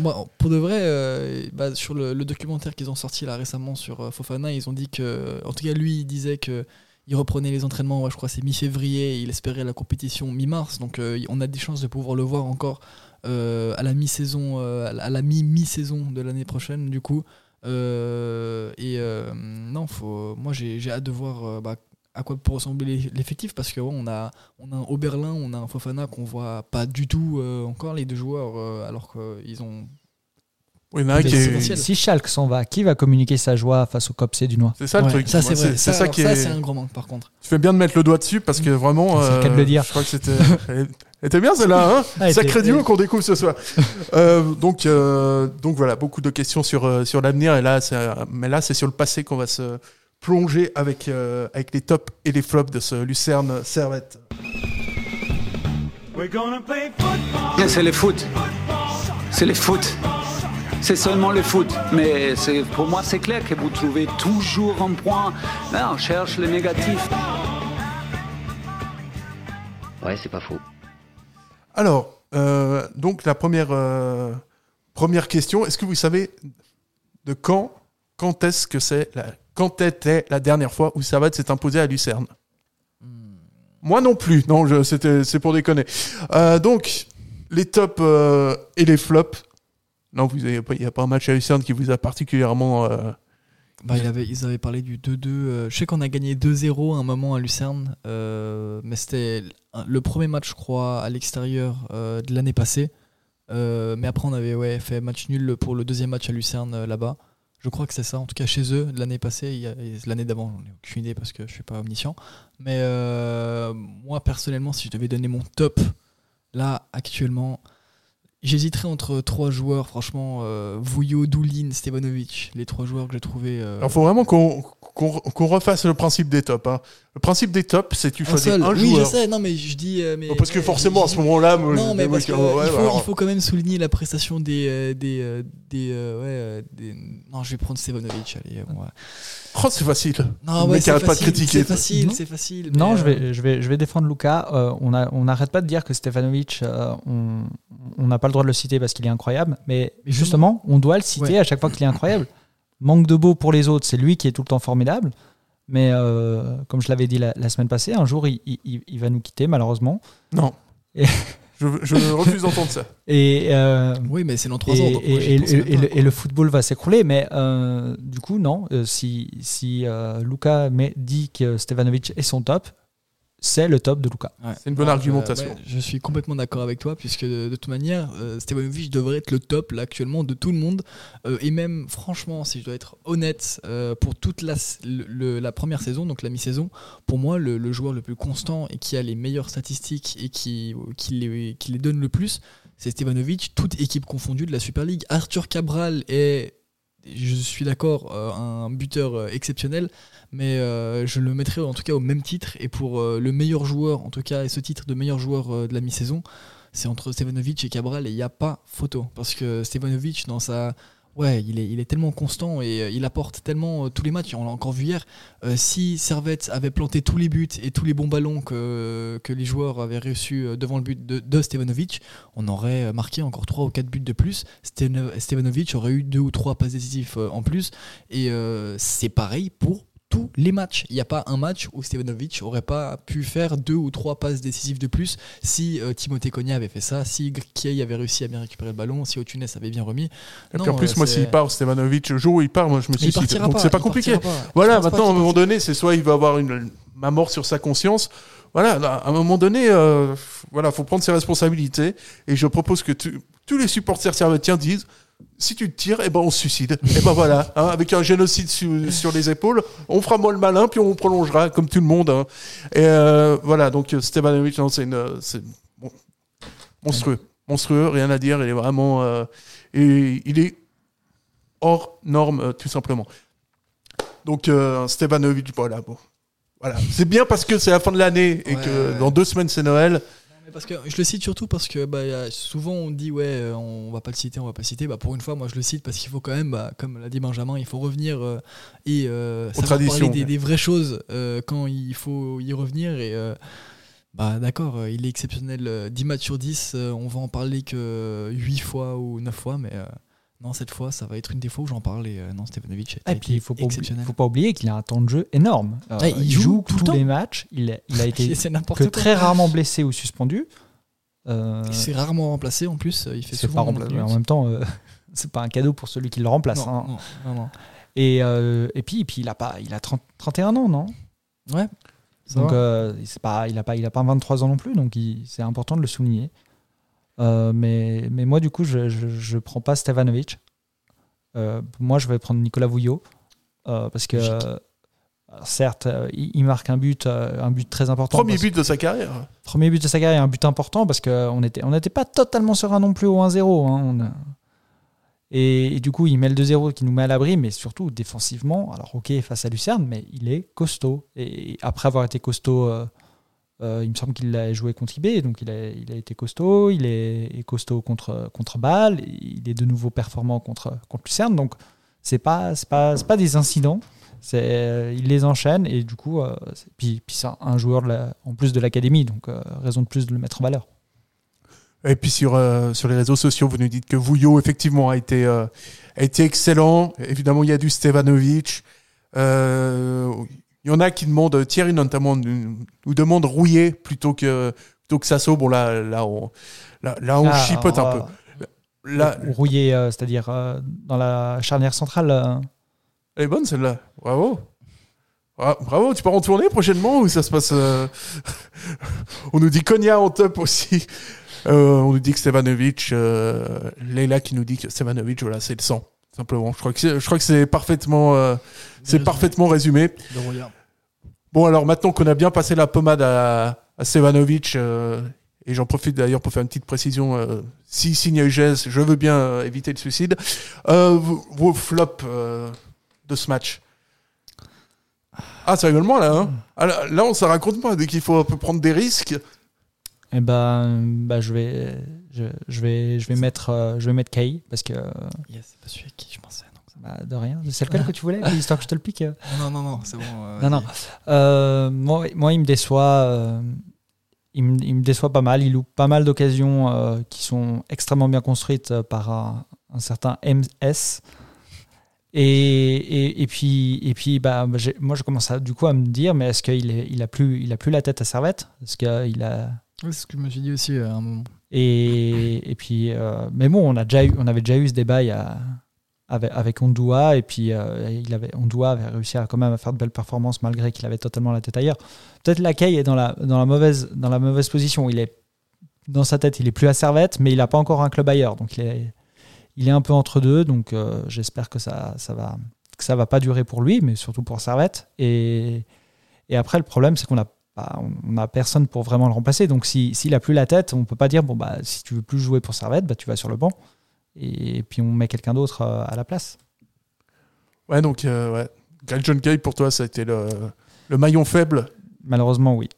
Bah, pour de vrai, euh, bah, sur le, le documentaire qu'ils ont sorti là récemment sur euh, Fofana, ils ont dit que, en tout cas, lui, il disait que il reprenait les entraînements, je crois, c'est mi-février, il espérait la compétition mi-mars, donc euh, on a des chances de pouvoir le voir encore euh, à la mi-saison, euh, à la- mi-mi-saison de l'année prochaine, du coup. Et non, moi j'ai hâte de voir bah, à quoi peut ressembler l'effectif parce que on a on a un Oberlin, on a un Fofana qu'on voit pas du tout encore les deux joueurs alors qu'ils ont Oui, qui. Si Schalke s'en va, qui va communiquer sa joie face au COPC du Noir? C'est ça le Ouais, truc. Ça c'est Moi, vrai. C'est Ça, ça alors, qui ça, est. c'est un grand manque par contre. Tu fais bien de mettre le doigt dessus parce que vraiment. C'est le cas de euh, le dire. Je crois que c'était. Elle était bien celle-là, hein? Ah, Sacré duo qu'on découvre ce soir. Euh, donc, euh, donc voilà, beaucoup de questions sur, euh, sur l'avenir. Et là, c'est, euh, mais là, c'est sur le passé qu'on va se plonger avec, euh, avec les tops et les flops de ce Lucerne Servette. Bien, c'est le foot. C'est le foot. C'est seulement le foot. Mais pour moi, c'est clair que vous trouvez toujours un point. Là, on cherche le négatif. Ouais, c'est pas faux. Alors, euh, donc la première, euh, première question, est-ce que vous savez de quand, quand est-ce que c'est, la, quand était la dernière fois où Servette s'est imposé à Lucerne? Moi non plus, non, je- c'était, c'est pour déconner. Euh, donc, les tops euh, et les flops. Non, il n'y a pas un match à Lucerne qui vous a particulièrement... euh, Bah, ils avaient parlé du 2-2. euh, je sais qu'on a gagné 2-0 à un moment à Lucerne, euh, mais c'était le premier match, je crois, à l'extérieur de l'année passée. Mais après, on avait ouais, fait match nul pour le deuxième match à Lucerne là-bas. Je crois que c'est ça, en tout cas chez eux, de l'année passée. L'année d'avant, j'en ai aucune idée parce que je suis pas omniscient. Mais moi, personnellement, si je devais donner mon top, là, actuellement, j'hésiterais entre trois joueurs, franchement, euh, Vouillot, Doulin, Stevanovic, les trois joueurs que j'ai trouvés. euh, il faut vraiment qu'on, qu'on, qu'on refasse le principe des tops. hein. Le principe des tops, c'est tu Un choisis seul. un oui, joueur. je sais, non, mais je dis. euh, mais, Oh, parce que ouais, forcément, à ce moment-là... Non, mais parce je- qu'il ouais, faut, alors- il faut quand même souligner la prestation des. euh, des, euh, des, euh, ouais, euh, des- Non, je vais prendre Stevanovic, allez. on va- Oh, c'est facile. Non, ouais, c'est arrête pas de critiquer. C'est facile, Non. c'est facile. Non, je euh, vais, je vais, je vais défendre Luca. Euh, on a- on n'arrête pas de dire que Stefanovic, euh, on on n'a pas le droit de le citer parce qu'il est incroyable, mais Mais justement, on doit le citer Ouais. à chaque fois qu'il est incroyable. Manque de beau pour les autres, c'est lui qui est tout le temps formidable. Mais euh, comme je l'avais dit la, la semaine passée, un jour, il, il- il va nous quitter, malheureusement. Non. Et- je, je refuse d'entendre ça. Et, euh, Oui, mais c'est dans 3 et, ans. donc moi, et- le, quoi. et le football va s'écrouler. Mais euh, du coup, non. Euh, si si euh, Luca dit que Stevanovic est son top, c'est le top de Luca. Ouais. C'est une bonne argumentation. je, ouais, je suis complètement d'accord avec toi, puisque de, de toute manière, euh, Stevanovic devrait être le top là actuellement de tout le monde. Euh, et même, franchement, si je dois être honnête, euh, pour toute la, le- première saison, donc la mi-saison, pour moi, le, le joueur le plus constant et qui a les meilleures statistiques et qui, qui, les, qui les donne le plus, c'est Stevanovic, toute équipe confondue de la Super League. Arthur Cabral est, je suis d'accord, euh, un buteur euh, exceptionnel mais euh, je le mettrai en tout cas au même titre. Et pour le meilleur joueur, en tout cas, et ce titre de meilleur joueur de la mi-saison, c'est entre Stevanovic et Cabral, et il n'y a pas photo. Parce que Stevanovic, dans sa. Ouais, il est, il est tellement constant et euh, il apporte tellement euh, tous les matchs. On l'a encore vu hier. Euh, si Servette avait planté tous les buts et tous les bons ballons que, les joueurs avaient reçus devant le but de, de Stevanovic, on aurait marqué encore 3 ou 4 buts de plus. Stevanovic aurait eu 2 ou 3 passes décisives en plus. Et c'est pareil pour tous les matchs. Il n'y a pas un match où Stevanovic aurait pas pu faire deux ou trois passes décisives de plus si euh, Timothée Cogna avait fait ça, si Kiei avait réussi à bien récupérer le ballon, si Otunes avait bien remis. Et Non, puis en plus, euh, moi, s'il part, Stevanovic, le jour où il part, moi, je me suicide. partira Donc c'est pas compliqué. pas. Voilà, maintenant, à un moment donné, c'est soit il va avoir une, ma mort sur sa conscience. Voilà, là, à un moment donné, euh, voilà, faut prendre ses responsabilités. Et je propose que tu- tous les supporters servetiens disent si tu te tires, eh ben on se suicide. et ben voilà, hein, avec un génocide sur, sur les épaules, on fera moins le malin, puis on prolongera comme tout le monde. hein. Et euh, voilà, donc euh, Stevanovic, non, c'est une, euh, c'est bon, monstrueux, monstrueux, rien à dire. Il est vraiment, euh, et il est hors norme, euh, tout simplement. Donc, Stevanovic, voilà, bon. Voilà. C'est bien parce que c'est la fin de l'année et Ouais, que ouais. dans deux semaines, c'est Noël. Parce que je le cite surtout parce que bah, souvent on dit ouais euh, on va pas le citer, on va pas le citer. Bah, pour une fois moi je le cite parce qu'il faut quand même, bah, comme l'a dit Benjamin, il faut revenir euh, et euh, savoir parler des, vraies choses euh, quand il faut y revenir. Et bah d'accord, il est exceptionnel. euh, 10 matchs sur 10, euh, on va en parler que 8 fois ou 9 fois, mais non cette fois ça va être une des fois où j'en parle. Et euh, non Stevanovic a Et été puis il faut exceptionnel. faut pas oublier qu'il a un temps de jeu énorme. Euh, Ouais, il il, joue joue, tout le tous les matchs. Il, a- il a été C'est que très rarement blessé ou suspendu. Euh, Il s'est rarement remplacé en plus. euh, Il fait c'est souvent pas remplacé. En minutes. même temps, euh, c'est pas un cadeau pour celui qui le remplace. Non, hein. non, non, non. Et, et puis, et puis il a pas, il a 30 31 ans, non? Ouais. Donc c'est pas, il a pas, il a pas 23 ans non plus, donc c'est important de le souligner. Euh, mais, mais moi, du coup, je, je, je prends pas Stevanovic. Euh, moi, je vais prendre Nicolas Vouillot euh, parce que euh, certes, euh, il, marque un but, euh, un but très important. Premier but de sa carrière. Premier but de sa carrière un but important parce qu'on n'était on n'était pas totalement serein non plus au 1-0. hein. On a- Et, et du coup, il met le 2-0 qui nous met à l'abri, mais surtout défensivement. Alors, ok, face à Lucerne, mais il est costaud. Et après avoir été costaud, euh, il me semble qu'il a joué contre IB, donc il a, il a été costaud. Il est, costaud contre, contre Bâle. Il est de nouveau performant contre, contre Lucerne. Donc, pas, c'est pas, c'est pas des incidents. Euh, il les enchaîne et du coup, euh, puis, puis c'est un joueur en plus de l'académie, donc euh, raison de plus de le mettre en valeur. Et puis sur, euh, sur les réseaux sociaux, vous nous dites que Vouillot, effectivement, a été, euh, a été excellent. Évidemment, il y a du Stevanovic. Euh, il y en a qui demandent, Thierry notamment, nous, demande Rouillé plutôt que, plutôt que Sasso. Bon, là, là, on, là, là, on chipote un peu. Là, Rouillé, euh, c'est-à-dire euh, dans la charnière centrale. euh, elle est bonne celle-là. Bravo. Bra- Bravo, tu pars en tournée prochainement ou ça se passe euh, On nous dit Konya en top aussi. Euh, on nous dit que Stevanovic, euh, Leila qui nous dit que Stevanovic, voilà, c'est le sang, simplement. Je crois que c'est, je crois que c'est parfaitement, euh, c'est parfaitement résumé. Bon, alors maintenant qu'on a bien passé la pommade à, à Stevanovic, euh, et j'en profite d'ailleurs pour faire une petite précision, euh, si signe UGS, je veux bien euh, éviter le suicide. Vos, vos flops de ce match Ah, moins là, hein Ah, là, là, on s'en raconte pas, dès qu'il faut un peu prendre des risques. Eh ben, bah, je vais, je, je vais, je vais mettre, euh, je vais mettre Kay parce que Yes, c'est pas celui à qui je pensais. donc ça- bah, de rien. C'est lequel que tu voulais, histoire que je te le pique. euh. Non, non, non, c'est bon. euh, Non, non. Euh, moi, moi, il me déçoit. il, me, il me déçoit pas mal. Il loupe pas mal d'occasions qui sont extrêmement bien construites par un, un certain MS. Et, et, et puis, et puis bah, moi, je commence à, du coup à me dire, mais est-ce qu'il est, il a, plus, il a plus la tête à Servette? Est-ce qu'il a. C'est ce que je me suis dit aussi euh, à un moment. Et, et puis, euh, mais bon, on, a déjà eu, on avait déjà eu ce débat il y a- avec, avec Ondua, et puis euh, il avait, Ondua avait réussi à quand même à faire de belles performances malgré qu'il avait totalement la tête ailleurs. Peut-être Lacaille est dans la, dans, la mauvaise, dans la mauvaise position. Il est, dans sa tête, il est plus à Servette, mais il n'a pas encore un club ailleurs. Donc il est, il est un peu entre deux. Donc euh, j'espère que ça, ça va, ça va pas durer pour lui, mais surtout pour Servette. Et, et après, le problème, c'est qu'on a pas- on n'a personne pour vraiment le remplacer. Donc si- s'il a plus la tête, on peut pas dire bon bah si tu veux plus jouer pour Servette, bah tu vas sur le banc et puis on met quelqu'un d'autre euh, à la place. Ouais, donc, euh, ouais. Greg John Kay, pour toi, ça a été le, le maillon faible? Malheureusement, oui.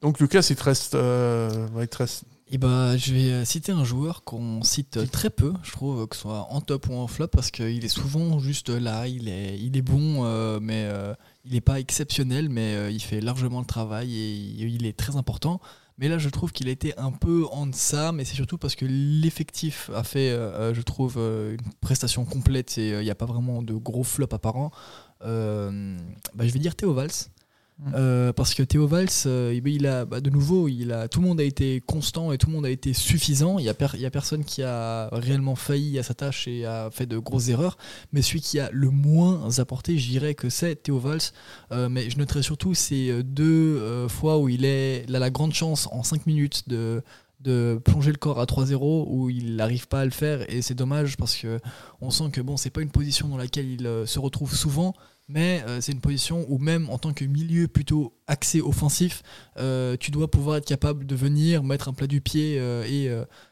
Donc, Lucas, il te reste. euh, il te reste Et bah, je vais euh, citer un joueur qu'on cite euh, très peu, je trouve, que ce soit en top ou en flop, parce qu'il est souvent juste là, il est, il est bon, euh, mais euh, il n'est pas exceptionnel, mais euh, il fait largement le travail et il, est très important. Mais là, je trouve qu'il a été un peu en deçà, mais c'est surtout parce que l'effectif a fait, euh, euh, je trouve, euh, une prestation complète et euh, il n'y a pas vraiment de gros flops apparents. Euh, bah, je vais dire Théo Valls. Euh, parce que Théo Valls, euh, il- a, bah, de nouveau, tout le monde a été constant et tout le monde a été suffisant. Il n'y a, personne qui a réellement failli à sa tâche et a fait de grosses erreurs. Mais celui qui a le moins apporté, je dirais que c'est Théo Valls. Euh, mais je noterai surtout ces deux fois où il, a la grande chance en 5 minutes de de plonger le corps à 3-0 où il n'arrive pas à le faire et c'est dommage parce que on sent que bon c'est pas une position dans laquelle il se retrouve souvent mais euh, c'est une position où même en tant que milieu plutôt axé offensif, euh, tu dois pouvoir être capable de venir mettre un plat du pied euh, et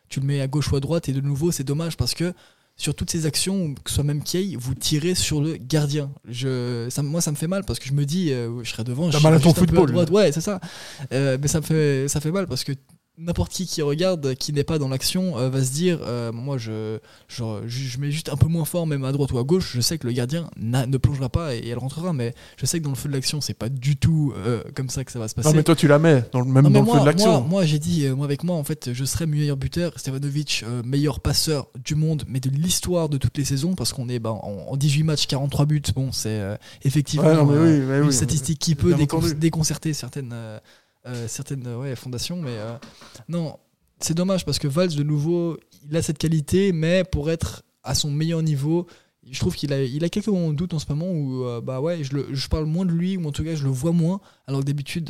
tu le mets à gauche ou à droite. Et de nouveau, c'est dommage parce que sur toutes ces actions, que ce soit même Kay, vous tirez sur le gardien. Je, ça, moi, ça me fait mal parce que je me dis, je serai devant. T'as je mal à ton football. droite. Ouais, c'est ça. Mais ça me fait, ça fait mal parce que n'importe qui qui regarde, qui n'est pas dans l'action, euh, va se dire, euh, moi je, je, je mets juste un peu moins fort, même à droite ou à gauche, je sais que le gardien ne plongera pas et, elle rentrera, mais je sais que dans le feu de l'action, c'est pas du tout euh, comme ça que ça va se passer. Non mais toi tu la mets dans le même dans le feu de l'action. Moi, moi j'ai dit, moi avec moi en fait, je serais meilleur buteur, Stevanovic meilleur passeur du monde, mais de l'histoire de toutes les saisons, parce qu'on est bah, en, 18 matchs, 43 buts, bon c'est effectivement une statistique qui peut déconcerter certaines certaines ouais, fondations. Mais euh, non, c'est dommage parce que Valls, de nouveau, il a cette qualité, mais pour être à son meilleur niveau, je trouve qu'il a, il a quelques doutes en ce moment où euh, bah ouais, je, parle moins de lui, ou en tout cas je le vois moins, alors que d'habitude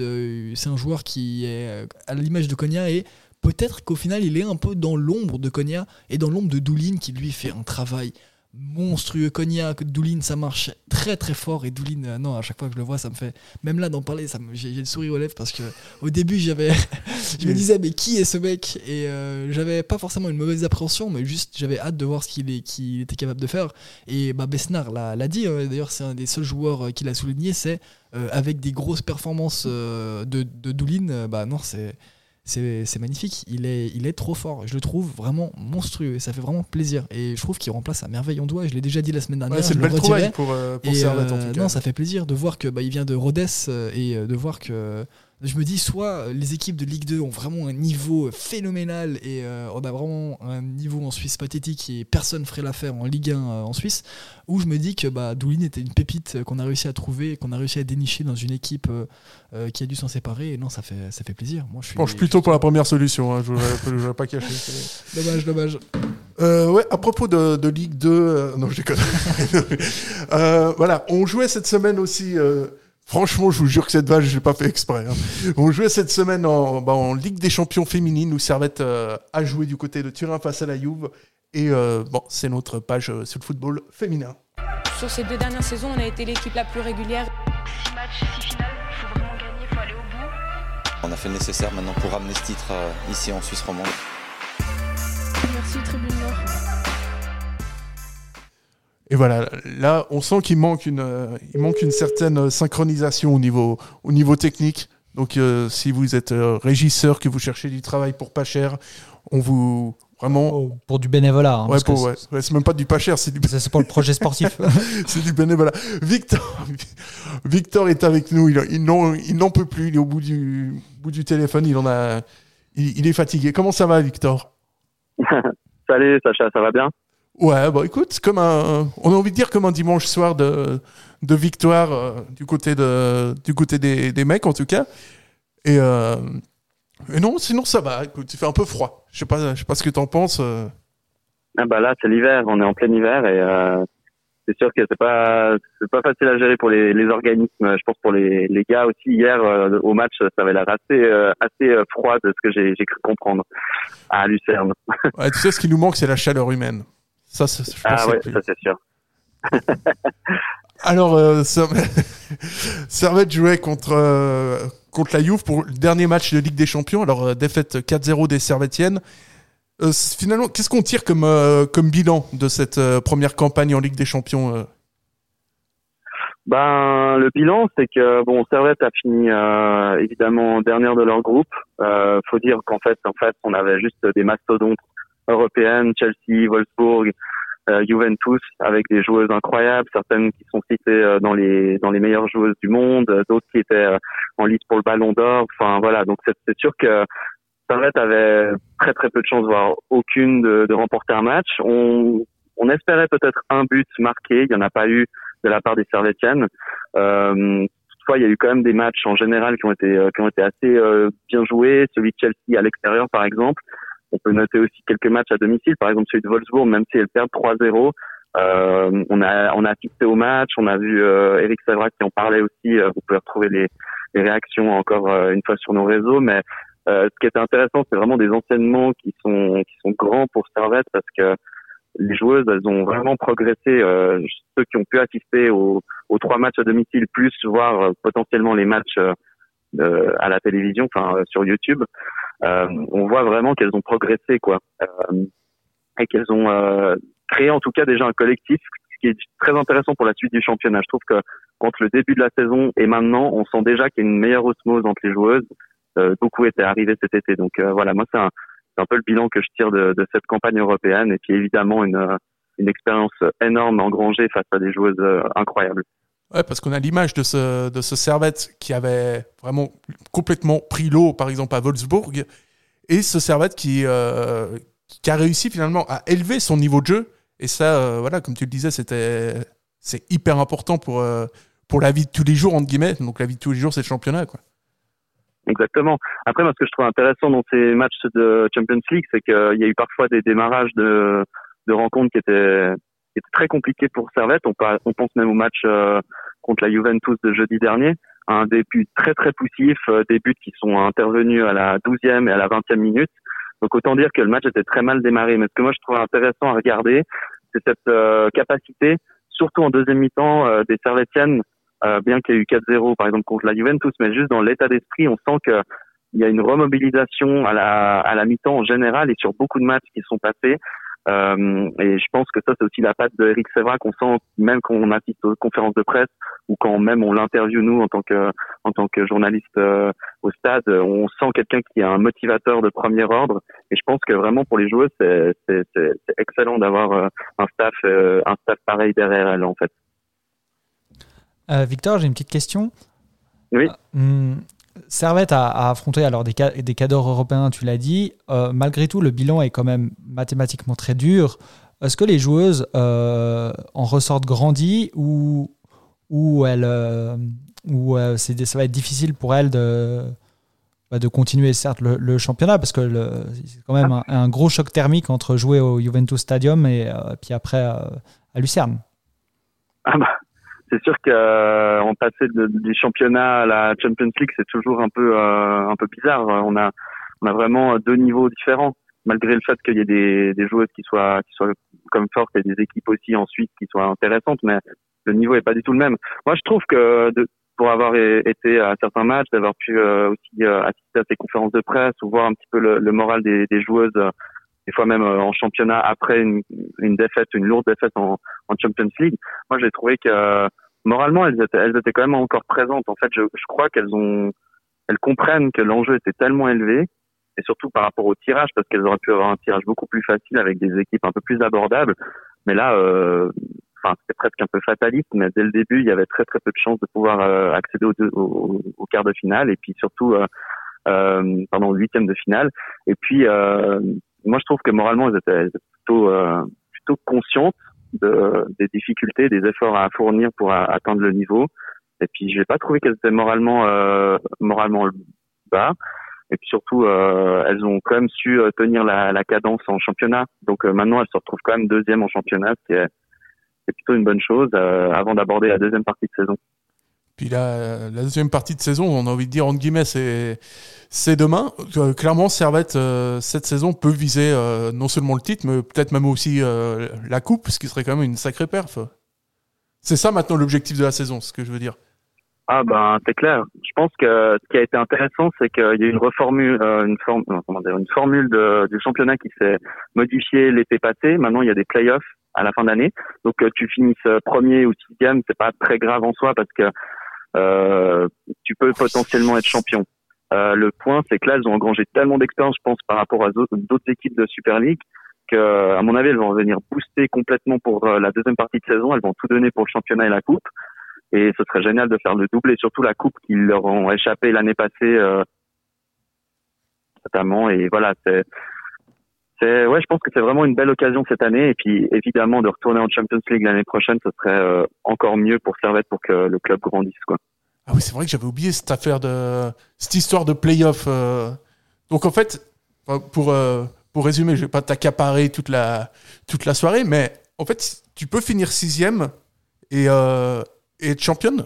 c'est un joueur qui est à l'image de Konya et peut-être qu'au final il est un peu dans l'ombre de Konya et dans l'ombre de Doulin qui lui fait un travail monstrueux cognac Doulin ça marche très très fort. Et Doulin euh, non à chaque fois que je le vois ça me fait même là d'en parler ça j'ai le sourire aux lèvres parce que au début j'avais je me disais mais qui est ce mec? Et euh, j'avais pas forcément une mauvaise appréhension mais juste j'avais hâte de voir ce qu'il était capable de faire. Et bah Besnard l'a dit hein. d'ailleurs c'est un des seuls joueurs euh, qu'il a souligné c'est avec des grosses performances de, de Doulin bah non c'est c'est magnifique. Il est, il est trop fort. Je le trouve vraiment monstrueux. Et ça fait vraiment plaisir. Et je trouve qu'il remplace à merveille en doigt. Je l'ai déjà dit la semaine dernière. c'est une belle trouvaille pour, euh, pour euh, Non, ça fait plaisir de voir que bah, il vient de Rhodes euh, et de voir que je me dis soit les équipes de Ligue 2 ont vraiment un niveau phénoménal et euh, on a vraiment un niveau en Suisse pathétique et personne ferait l'affaire en Ligue 1 euh, en Suisse, ou je me dis que bah, Doulin était une pépite qu'on a réussi à trouver, qu'on a réussi à dénicher dans une équipe euh, qui a dû s'en séparer, et non, ça fait, ça fait plaisir. Moi, je suis, penche plutôt pour la première solution, hein, je ne vais pas cacher. dommage, dommage. ouais, à propos de, Ligue 2, non, je déconne. voilà, on jouait cette semaine aussi Franchement, je vous jure que cette vache, je l'ai pas fait exprès. Hein. On jouait cette semaine en, bah, en, Ligue des Champions féminines où Servette euh, a joué du côté de Turin face à la Juve. Et euh, bon, c'est notre page euh, sur le football féminin. Sur ces deux dernières saisons, on a été l'équipe la plus régulière. Six matchs, six finales, il faut vraiment gagner, il faut aller au bout. On a fait le nécessaire maintenant pour ramener ce titre ici en Suisse romande. Merci Tribune Et voilà, là, on sent qu'il manque une, euh, il manque une certaine synchronisation au niveau, au niveau technique. Donc, euh, si vous êtes euh, régisseur, que vous cherchez du travail pour pas cher, on vous vraiment oh, pour du bénévolat. Hein, ouais, c'est même pas du pas cher, c'est du. C'est pour le projet sportif. c'est du bénévolat. Victor, Victor est avec nous. Il, il n'en peut plus. Il est au bout du bout du téléphone. Il en a, il, il est fatigué. Comment ça va, Victor? Salut, Sacha. Ça va bien? Ouais, bon, écoute, comme un, on a envie de dire comme un dimanche soir de, de victoire euh, du côté, de, du côté des, des mecs, en tout cas. Et, euh, et, non, sinon ça va. Écoute, il fait un peu froid. Je sais pas, je sais pas ce que t'en penses. Euh. Ah bah là, c'est l'hiver. On est en plein hiver et c'est sûr que c'est pas, c'est pas facile à gérer pour les, les organismes. Je pense pour les, les gars aussi. Hier au match, ça avait l'air assez, assez froid de ce que j'ai, j'ai cru comprendre à Lucerne. Ouais, tu sais, ce qui nous manque, c'est la chaleur humaine. Ça, je ah ouais, ça c'est sûr. Alors, euh, Servette jouait contre, euh, contre la Juve pour le dernier match de Ligue des Champions. Alors, euh, défaite 4-0 des Servettiennes. Euh, finalement, qu'est-ce qu'on tire comme, comme bilan de cette première campagne en Ligue des Champions ben, le bilan, c'est que bon, Servette a fini évidemment dernière de leur groupe. faut dire qu'en fait, en fait, on avait juste des mastodontes européennes, Chelsea, Wolfsburg, euh, Juventus, avec des joueuses incroyables, certaines qui sont citées euh, dans les dans les meilleures joueuses du monde, euh, d'autres qui étaient en liste pour le Ballon d'Or. Enfin voilà, donc c'est sûr que Servette avait très très peu de chances, voire aucune, de, de remporter un match. On, on espérait peut-être un but marqué, il n'y en a pas eu de la part des Servettiennes. Euh, toutefois, il y a eu quand même des matchs en général qui ont été qui ont été assez bien joués. Celui de Chelsea à l'extérieur, par exemple, on peut noter aussi quelques matchs à domicile, par exemple celui de Wolfsburg, même si elle perd 3-0. Euh, on a on a assisté au match, on a vu euh, Eric Savra qui en parlait aussi. Euh, vous pouvez retrouver les, les réactions encore euh, une fois sur nos réseaux, mais ce qui était intéressant, c'est vraiment des enseignements qui sont qui sont grands pour Servette parce que les joueuses, elles ont vraiment progressé. ceux qui ont pu assister aux, aux trois matchs à domicile, plus voir potentiellement les matchs à la télévision, enfin sur YouTube, euh, on voit vraiment qu'elles ont progressé, quoi, euh, et qu'elles ont euh, créé en tout cas déjà un collectif, ce qui est très intéressant pour la suite du championnat. Je trouve que entre le début de la saison et maintenant, on sent déjà qu'il y a une meilleure osmose entre les joueuses beaucoup étaient arrivés cet été. Donc voilà, moi c'est un, un peu le bilan que je tire de, de, cette campagne européenne et puis évidemment une, une expérience énorme engrangée face à des joueuses incroyables. Ouais, parce qu'on a l'image de ce, de ce Servette qui avait vraiment complètement pris l'eau, par exemple, à Wolfsburg, et ce Servette qui, euh, qui a réussi finalement à élever son niveau de jeu. Et ça, euh, voilà, comme tu le disais, c'était, c'est hyper important pour, euh, pour la vie de tous les jours, entre guillemets. Donc la vie de tous les jours, c'est le championnat, quoi. Exactement. Après, moi, ce que je trouve intéressant dans ces matchs de Champions League, c'est qu'il y a eu parfois des démarrages de, de rencontres qui étaient c'était très compliqué pour Servette. On, pense même au match euh, contre la Juventus de jeudi dernier. Un début très très poussif, euh, des buts qui sont intervenus à la 12e et à la 20e minute. Donc autant dire que le match était très mal démarré. Mais ce que moi je trouve intéressant à regarder, c'est cette euh, capacité, surtout en deuxième mi-temps, des Servetiennes, bien qu'il y ait eu 4-0 par exemple contre la Juventus, mais juste dans l'état d'esprit, on sent que il y a une remobilisation à la, à la mi-temps en général et sur beaucoup de matchs qui sont passés. Euh, et je pense que ça, c'est aussi la patte de Eric Sevra qu'on sent même quand on assiste aux conférences de presse ou quand même on l'interviewe nous en tant que en tant que journaliste euh, au stade, on sent quelqu'un qui est un motivateur de premier ordre. Et je pense que vraiment pour les joueuses, c'est excellent d'avoir euh, un staff un staff pareil derrière elles en fait. Victor, j'ai une petite question. Oui. Hmm, Servette a, affronté alors des, des cadors européens, tu l'as dit. Euh, malgré tout, le bilan est quand même mathématiquement très dur. Est-ce que les joueuses euh, en ressortent grandies ou, ou, elles, euh, ou ça va être difficile pour elles de, bah, de continuer certes le, championnat parce que c'est quand même un, gros choc thermique entre jouer au Juventus Stadium et puis après à Lucerne? Ah bah, c'est sûr qu'en euh, passer du championnat à la Champions League, c'est toujours un peu euh, un peu bizarre. On a on a vraiment deux niveaux différents, malgré le fait qu'il y ait des, des joueuses qui soient qui soient comme fortes et des équipes aussi ensuite qui soient intéressantes, mais le niveau est pas du tout le même. Moi, je trouve que de, pour avoir été à certains matchs, d'avoir pu euh, aussi assister à ces conférences de presse ou voir un petit peu le, le moral des, des joueuses des fois même en championnat après une, une défaite, une lourde défaite en, en Champions League. Moi, j'ai trouvé que moralement, elles étaient, elles étaient quand même encore présentes. En fait, je, je crois qu'elles ont, elles comprennent que l'enjeu était tellement élevé, et surtout par rapport au tirage, parce qu'elles auraient pu avoir un tirage beaucoup plus facile avec des équipes un peu plus abordables. Mais là, euh, enfin, c'était presque un peu fataliste, mais dès le début, il y avait très très peu de chances de pouvoir euh, accéder au, au, au, quart de finale, et puis surtout, euh, euh, pardon, huitième de finale. Et puis, euh, moi, je trouve que moralement, elles étaient, elles étaient plutôt, euh, plutôt conscientes de, des difficultés, des efforts à fournir pour atteindre le niveau. Et puis, je n'ai pas trouvé qu'elles étaient moralement, euh, moralement bas. Et puis surtout, euh, elles ont quand même su euh, tenir la, la cadence en championnat. Donc euh, maintenant, elles se retrouvent quand même deuxième en championnat, ce qui est, est plutôt une bonne chose euh, avant d'aborder la deuxième partie de saison. Puis la, la, deuxième partie de saison, on a envie de dire, entre guillemets, c'est demain. Euh, clairement, Servette, euh, cette saison, peut viser euh, non seulement le titre, mais peut-être même aussi la coupe, ce qui serait quand même une sacrée perf. C'est ça maintenant l'objectif de la saison, ce que je veux dire. Ah ben c'est clair. Je pense que ce qui a été intéressant, c'est qu'il y a une reformule, une, formule du championnat qui s'est modifiée l'été passé. Maintenant, il y a des playoffs à la fin d'année. Donc tu finisses premier ou sixième, c'est pas très grave en soi parce que euh, tu peux potentiellement être champion. Euh, le point, c'est que là, elles ont engrangé tellement d'expérience, je pense, par rapport à d'autres équipes de Super League, que, à mon avis, elles vont venir booster complètement pour euh, la deuxième partie de saison. Elles vont tout donner pour le championnat et la coupe. Et ce serait génial de faire le double et surtout la coupe qui leur ont échappé l'année passée, euh, notamment. Et voilà, c'est ouais, je pense que c'est vraiment une belle occasion cette année. Et puis évidemment de retourner en Champions League l'année prochaine, ce serait euh, encore mieux pour Servette pour que le club grandisse, quoi. Ah oui, c'est vrai que j'avais oublié cette affaire de cette histoire de playoff. Euh. Donc en fait, pour euh, pour résumer, je vais pas t'accaparer toute la toute la soirée, mais en fait, tu peux finir sixième et et être championne?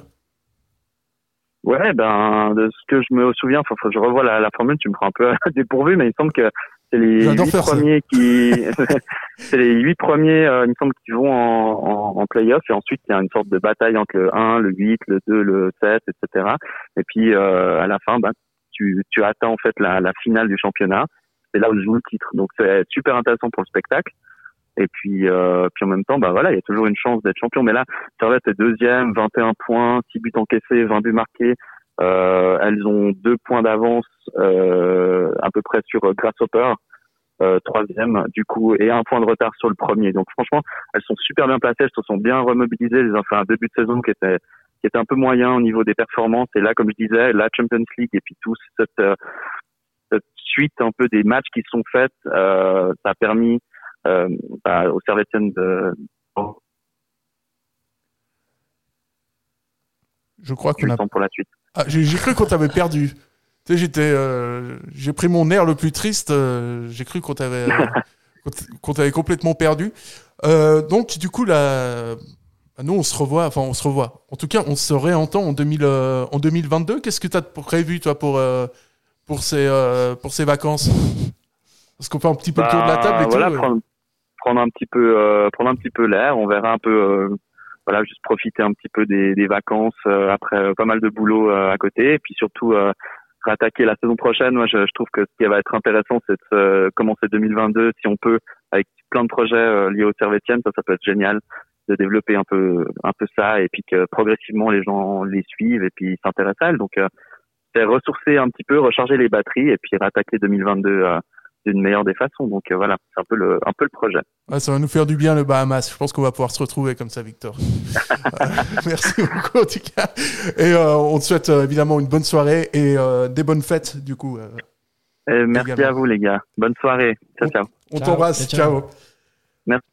Ouais, ben de ce que je me souviens, faut, faut que je revois la, la formule, tu me prends un peu dépourvu, mais il semble que c'est les huit premiers qui, c'est les huit premiers, euh, il me semble, qui vont en, en, en playoff et ensuite il y a une sorte de bataille entre le 1, le 8, le 2, le 7, etc. Et puis euh, à la fin, bah, tu, tu atteins en fait la, la finale du championnat. C'est là où je joue le titre. Donc c'est super intéressant pour le spectacle. Et puis, euh, puis en même temps, bah voilà, il y a toujours une chance d'être champion. Mais là, Servette est deuxième, 21 points, 6 buts encaissés, 20 buts marqués. Euh, elles ont deux points d'avance euh, à peu près sur Grasshopper, euh, troisième du coup, et un point de retard sur le premier. Donc franchement, elles sont super bien placées, elles se sont bien remobilisées. Elles ont fait un début de saison qui était qui était un peu moyen au niveau des performances. Et là, comme je disais, la Champions League et puis tout cette, cette suite un peu des matchs qui sont faits, euh, ça a permis euh, bah, aux Servetiennes de Je crois qu'on a. pour la suite. Ah, j'ai cru qu'on t'avait perdu. Tu sais, j'étais, euh, j'ai pris mon air le plus triste. euh, j'ai cru qu'on t'avait, euh, qu'on t'avait complètement perdu. Donc, du coup, là, bah, nous, on se revoit. Enfin, on se revoit. En tout cas, on se réentend en 2000, euh, en 2022. Qu'est-ce que tu as prévu, toi, pour pour ces pour ces vacances? Parce qu'on fait un petit peu le tour de la table et Bah, voilà, tout. prendre, prendre un petit peu, prendre un petit peu l'air. On verra un peu, voilà, juste profiter un petit peu des, des vacances euh, après euh, pas mal de boulot euh, à côté, et puis surtout rattaquer la saison prochaine. Moi, je, je trouve que ce qui va être intéressant, c'est de euh, commencer 2022 si on peut avec plein de projets euh, liés aux Servetiennes. Ça, ça peut être génial de développer un peu, un peu ça, et puis que progressivement les gens les suivent et puis s'intéressent à elles. Donc, euh, c'est ressourcer un petit peu, recharger les batteries, et puis rattaquer 2022 euh, d'une meilleure des façons. Donc euh, voilà, c'est un peu le, un peu le projet. Ouais, ça va nous faire du bien le Bahamas. Je pense qu'on va pouvoir se retrouver comme ça, Victor. Euh, merci beaucoup en tout cas. Et euh, on te souhaite euh, évidemment une bonne soirée et euh, des bonnes fêtes du coup. euh. Euh, merci Également. à vous les gars. Bonne soirée. Ciao ciao. On t'embrasse. Ciao. Merci.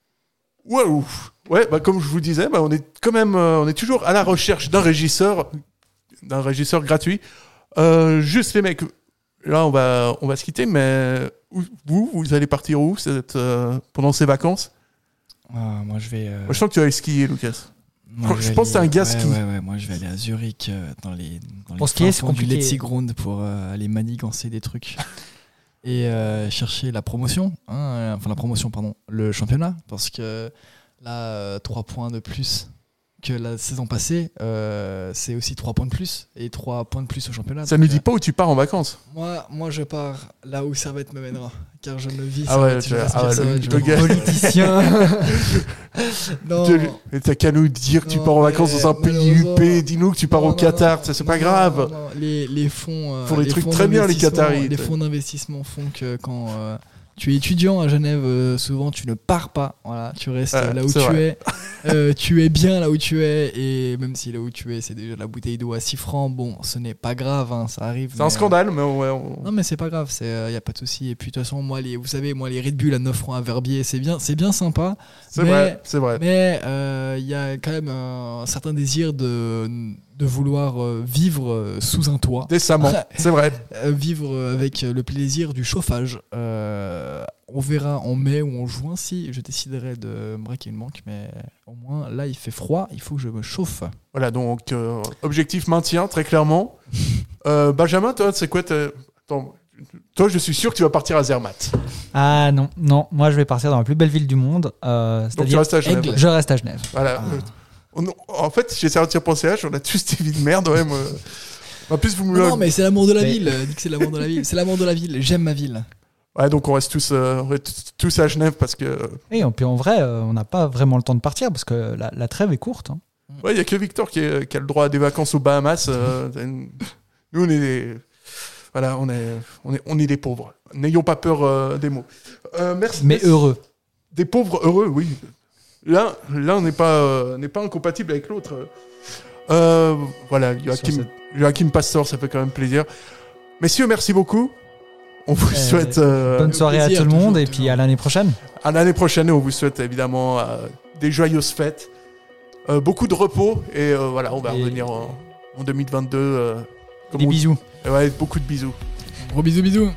Waouh. Ouais, bah, comme je vous disais, bah, on est quand même, euh, on est toujours à la recherche d'un régisseur, d'un régisseur gratuit. Euh, juste les mecs, là on va, on va se quitter, mais vous, vous allez partir où cette, euh, pendant ces vacances? Ah, moi, je vais. euh, Moi, je sens que tu vas aller skier, Lucas. moi, je pense que t'es un aller- gars ouais, ski. Ouais, ouais, moi je vais aller à Zurich euh, dans les, dans Pour les skier, c'est fonds du compliqué. Letzigrund pour euh, aller manigancer des trucs et euh, chercher la promotion, hein, enfin la promotion, pardon, le championnat, parce que là, 3 points de plus que la saison passée, euh, c'est aussi 3 points de plus et 3 points de plus au championnat. Ça ne dit pas où tu pars en vacances. moi, moi, je pars là où Servette me mènera, car je ne vis Ah ouais, tu- ah ouais, Servette, le- je politicien. non. T'as qu'à nous dire que tu pars en vacances dans un pays UP, dis-nous que tu pars au Qatar, ça c'est pas grave. Les, les fonds, euh, les trucs très bien, les d'investissement- Qataris, Les fonds d'investissement font que quand euh, tu es étudiant à Genève, euh, souvent tu ne pars pas. Voilà, tu restes Ouais, là où c'est tu vrai. es. Euh, tu es bien là où tu es et même si là où tu es, c'est déjà la bouteille d'eau à 6 francs. Bon, ce n'est pas grave, hein, ça arrive. C'est un scandale, mais ouais, on- euh, non mais c'est pas grave, il n'y a pas de souci. Et puis de toute façon, moi, les, vous savez, moi les Red Bull à 9 francs à Verbier, c'est bien, c'est bien sympa. C'est mais- vrai, c'est vrai. Mais euh, il y a quand même un certain désir de, de vouloir euh, vivre euh, sous un toit. Décemment, c'est vrai. Euh, vivre avec le plaisir du chauffage. Euh, on verra en mai ou en juin si je déciderai de me braquer une banque, mais au moins là il fait froid, il faut que je me chauffe. Voilà, donc euh, objectif maintien, très clairement. Euh, Benjamin, toi, c'est quoi Attends, toi, je suis sûr que tu vas partir à Zermatt. Ah non, non, moi je vais partir dans la plus belle ville du monde. euh, Donc tu restes à Genève. Aigle. Je reste à Genève. Voilà. On- en fait, j'essaie de tirer pour CH, on a tous des vies de merde, ouais. moi. En plus, vous me Non, mais c'est l'amour de la ville. C'est l'amour de la ville. C'est l'amour de la ville. J'aime ma ville. Ouais, donc on reste tous, euh, on reste tous à Genève parce que. euh, Et en, puis en vrai, euh, on n'a pas vraiment le temps de partir parce que la, la trêve est courte. hein. Ouais, il y a que Victor qui, est- qui a le droit à des vacances aux Bahamas. euh, nous, on est des. Voilà, on est, on est, on est des pauvres. N'ayons pas peur euh, des mots. Euh, merci. Mais heureux. Des pauvres heureux, oui. L'un, l'un n'est pas, euh, n'est pas incompatible avec l'autre. Euh, voilà, Joachim, Joachim Pastor, ça fait quand même plaisir. Messieurs, merci beaucoup. On vous Euh, souhaite euh, Bonne soirée à tout le monde et puis à l'année prochaine. à l'année prochaine et on vous souhaite évidemment euh, des joyeuses fêtes, euh, beaucoup de repos et euh, voilà, on va Et- revenir en, en 2022. euh, comme Des on- bisous. Ouais, beaucoup de bisous. Gros bisous, bisous.